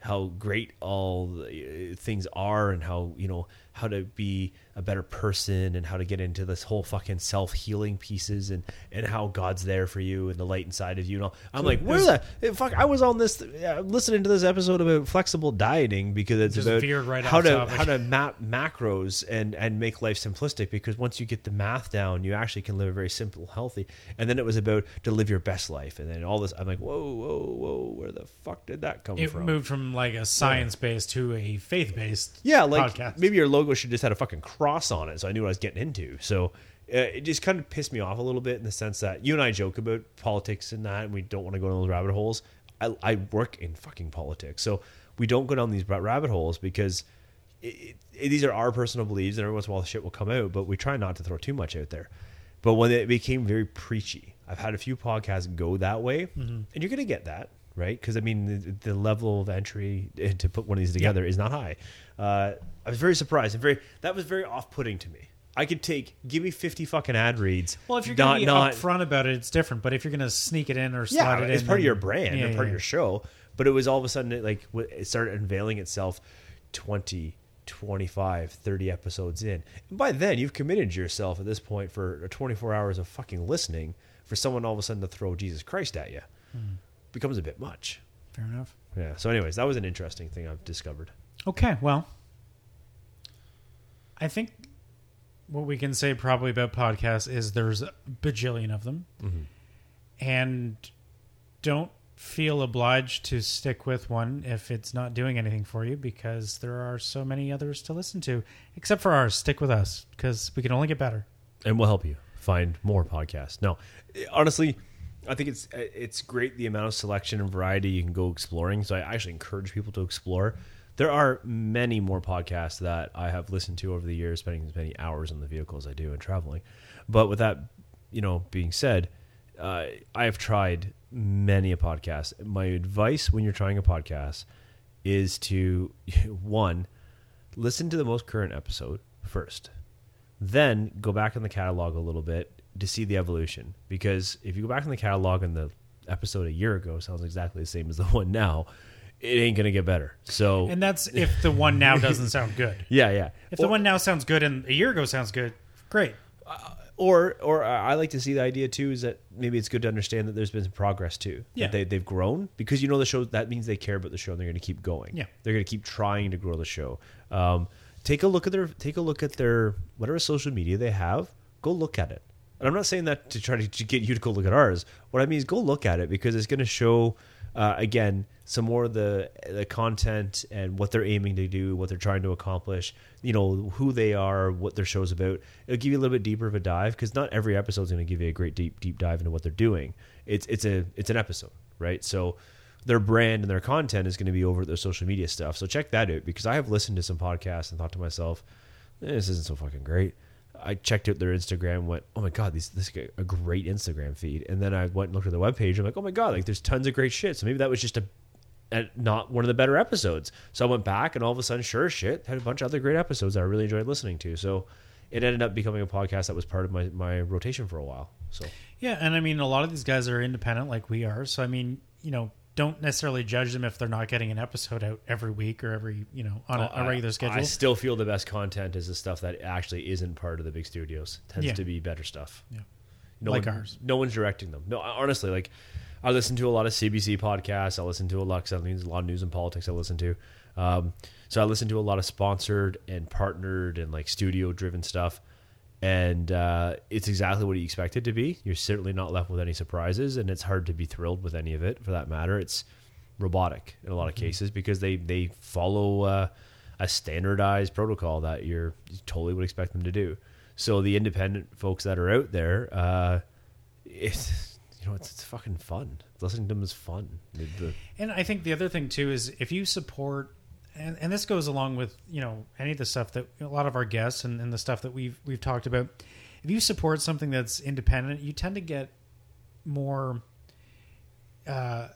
how great all uh, things are and how you know how to be a better person and how to get into this whole fucking self healing pieces and and how God's there for you and the light inside of you. And all. I'm like, where the eh, fuck? I was on this uh, listening to this episode about flexible dieting because it's Just about right how to topic. how to map macros and and make life simplistic because once you get the math down, you actually can live a very simple, healthy. And then it was about to live your best life, and then all this. I'm like, whoa, whoa, whoa, where the fuck did that come It from? moved from like a science based to a faith based. Yeah, like podcast. maybe your logo should just had a fucking cross on it, so I knew what I was getting into. So uh, it just kind of pissed me off a little bit in the sense that you and I joke about politics and that, and we don't want to go down those rabbit holes. I, I work in fucking politics, so we don't go down these rabbit holes because it, it, these are our personal beliefs, and every once in a while the shit will come out, but we try not to throw too much out there. But when it became very preachy, I've had a few podcasts go that way, and you're going to get that, right? Because I mean, the, the level of entry (laughs) to put one of these together is not high. Uh, I was very surprised and very that was very off-putting to me. I could take give me 50 fucking ad reads. Well, if you're going to not be not upfront about it, it's different. But if you're going to sneak it in or slide yeah, it in, it's part of your brand Yeah, and part yeah. of your show. But it was all of a sudden it like it started unveiling itself 20, 25, 30 episodes in. And by then you've committed yourself at this point for 24 hours of fucking listening for someone all of a sudden to throw Jesus Christ at you. Hmm. Becomes a bit much. Fair enough. Yeah. So anyways, that was an interesting thing I've discovered. Okay, well, I think what we can say probably about podcasts is there's a bajillion of them, mm-hmm. and don't feel obliged to stick with one if it's not doing anything for you because there are so many others to listen to. Except for ours, stick with us because we can only get better. and we'll help you find more podcasts. No, honestly, I think it's it's great the amount of selection and variety you can go exploring. So I actually encourage people to explore. There are many more podcasts that I have listened to over the years, spending as many hours in the vehicle as I do and traveling. But with that, you know, being said, uh, I have tried many a podcast. My advice when you're trying a podcast is to (laughs) one listen to the most current episode first then go back in the catalog a little bit to see the evolution because if you go back in the catalog and the episode a year ago sounds exactly the same as the (laughs) one now it ain't gonna get better so And that's if the one now doesn't sound good. (laughs) yeah yeah If the Or- one now sounds good and a year ago sounds good, great. or or I like to see the idea too is that maybe it's good to understand that there's been some progress too. That Yeah. they they've grown because you know the show that means they care about the show and they're going to keep going. Yeah. they're going to keep trying to grow the show. Um, take a look at their take a look at their whatever social media they have. Go look at it. And I'm not saying that to try to, to get you to go look at ours. What I mean is go look at it because it's going to show uh, again some more of the the content and what they're aiming to do, what they're trying to accomplish. You know who they are, what their show's about. It'll give you a little bit deeper of a dive because not every episode is going to give you a great deep deep dive into what they're doing. It's it's a it's an episode, right? So their brand and their content is going to be over their social media stuff. So check that out because I have listened to some podcasts and thought to myself, eh, this isn't so fucking great. I checked out their Instagram, went, oh my god, these this is a great Instagram feed, and then I went and looked at the webpage. I'm like, oh my god, like there's tons of great shit. So maybe that was just a, a not one of the better episodes. So I went back, and all of a sudden, sure shit, had a bunch of other great episodes that I really enjoyed listening to. So it ended up becoming a podcast that was part of my my rotation for a while. So Yeah, and I mean, a lot of these guys are independent like we are. So, I mean, you know, don't necessarily judge them if they're not getting an episode out every week or every, you know, on a regular schedule. I still feel the best content is the stuff that actually isn't part of the big studios. Tends Yeah. to be better stuff. Yeah. No Like one- ours. No one's directing them. No, honestly, like I listen to a lot of CBC podcasts. I listen to a lot. 'cause I mean, there's a lot of news and politics. I listen to. Um, so I listen to a lot of sponsored and partnered and like studio driven stuff. And uh, it's exactly what you expect it to be. You're certainly not left with any surprises, and it's hard to be thrilled with any of it. For that matter, it's robotic in a lot of cases because they they follow uh, a standardized protocol that you're you totally would expect them to do. So the independent folks that are out there, uh, it's you know it's, it's fucking fun. Listening to them is fun. The, the, And I think the other thing too is if you support, and, and this goes along with you know any of the stuff that a lot of our guests and, and the stuff that we've we've talked about. if you support something that's independent, you tend to get more uh,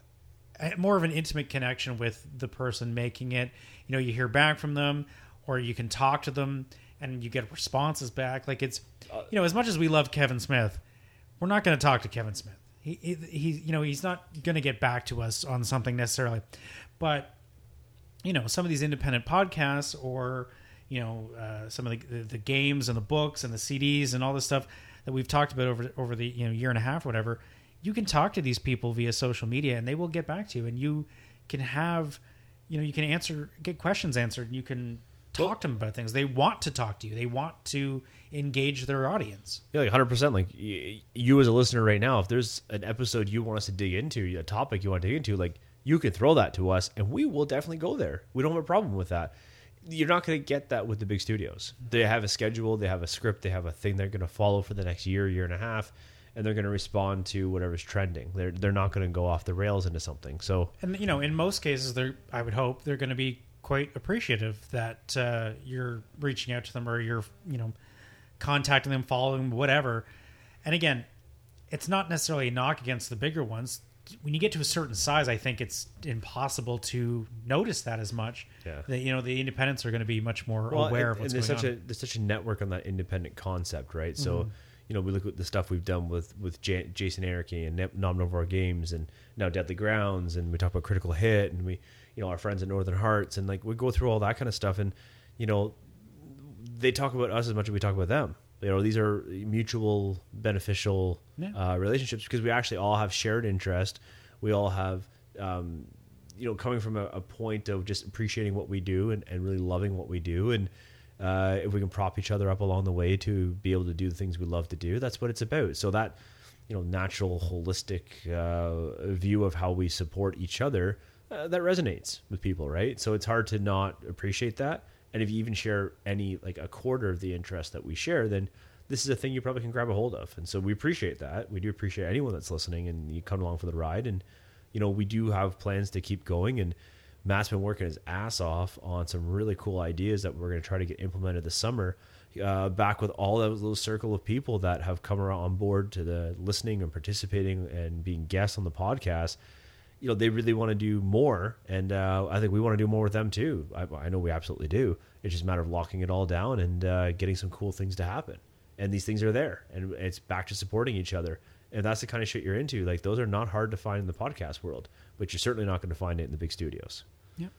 more of an intimate connection with the person making it. You know, you hear back from them, or you can talk to them, and you get responses back. Like it's, you know, as much as we love Kevin Smith, we're not going to talk to Kevin Smith. He, he, he, you know, he's not going to get back to us on something necessarily, but you know, some of these independent podcasts or you know uh, some of the, the games and the books and the CDs and all this stuff that we've talked about over over the you know year and a half, or whatever. You can talk to these people via social media, and they will get back to you, and you can have, you know, you can answer, get questions answered, and you can talk Well- to them about things. They want to talk to you. They want to engage their audience. Yeah, like 100%. Like you as a listener right now, if there's an episode you want us to dig into, a topic you want to dig into, like you can throw that to us and we will definitely go there. We don't have a problem with that. You're not going to get that with the big studios. They have a schedule, they have a script, they have a thing they're going to follow for the next year, year and a half, and they're going to respond to whatever's trending. They're they're not going to go off the rails into something. So And you know, in most cases, they're I would hope they're going to be quite appreciative that uh, you're reaching out to them or you're you know contacting them, following them, whatever. And again, it's not necessarily a knock against the bigger ones. When you get to a certain size, I think it's impossible to notice that as much. Yeah. That you know the independents are going to be much more well, aware and, of what's and going there's such on. a there's such a network on that independent concept, right? So, Mm-hmm. you know, we look at the stuff we've done with with J- Jason Anarchy and Nom Novore Games, and now Deadly Grounds, and we talk about Critical Hit, and we, you know, our friends at Northern Hearts, and like we go through all that kind of stuff, and you know, they talk about us as much as we talk about them. You know, these are mutual beneficial Yeah. uh, relationships because we actually all have shared interest. We all have, um, you know, coming from a, a point of just appreciating what we do and, and really loving what we do. And uh, if we can prop each other up along the way to be able to do the things we love to do, that's what it's about. So that, you know, natural, holistic uh, view of how we support each other, uh, that resonates with people, right? So it's hard to not appreciate that. And if you even share any, like a quarter of the interest that we share, then this is a thing you probably can grab a hold of. And so we appreciate that. We do appreciate anyone that's listening and you come along for the ride. And, you know, we do have plans to keep going. And Matt's been working his ass off on some really cool ideas that we're going to try to get implemented this summer. Uh, back with all that little circle of people that have come around on board to the listening and participating and being guests on the podcast you know they really want to do more and uh, i think we want to do more with them too. I, I know we absolutely do. It's just a matter of locking it all down and uh, getting some cool things to happen. And these things are there and it's back to supporting each other. And that's the kind of shit you're into. Like those are not hard to find in the podcast world but you're certainly not going to find it in the big studios. Yep.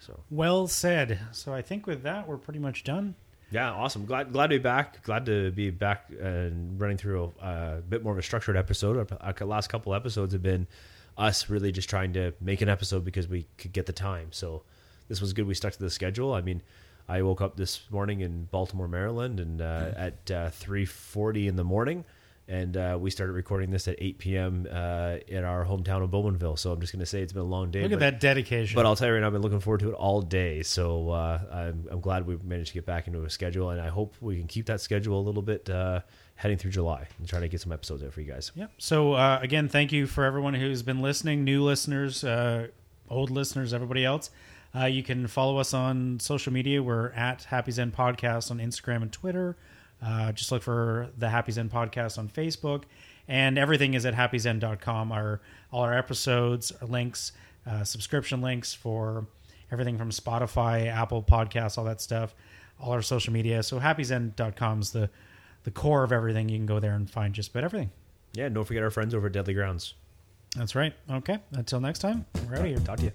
so. Well said. So I think with that, we're pretty much done. yeah awesome. Glad glad to be back. Glad to be back and running through a, a bit more of a structured episode. Our, our last couple episodes have been us really just trying to make an episode because we could get the time. So this was good. We stuck to the schedule. I mean i woke up this morning in baltimore maryland and uh, at uh, 3.40 in the morning and uh, we started recording this at 8 p.m uh, in our hometown of bowmanville. So i'm just going to say it's been a long day Look at that dedication. but I'll tell you right now, I've been looking forward to it all day. So uh, I'm, I'm glad we managed to get back into a schedule, and I hope we can keep that schedule a little bit uh, heading through July and try to get some episodes out for you guys. Yep. So uh, again, thank you for everyone who's been listening, new listeners, uh, old listeners, everybody else. Uh, you can follow us on social media. We're at Happy Xen Podcast on Instagram and Twitter. Uh, just look for the Happy Xen Podcast on Facebook, and everything is at happyxen.com. Our all our episodes, our links, uh, subscription links for everything from Spotify, Apple Podcasts, all that stuff. All our social media. So happyxen.com is the the core of everything. You can go there and find just about everything. Yeah, don't forget our friends over at Deadly Grounds. That's right. Okay. Until next time, we're out of here. Talk to you.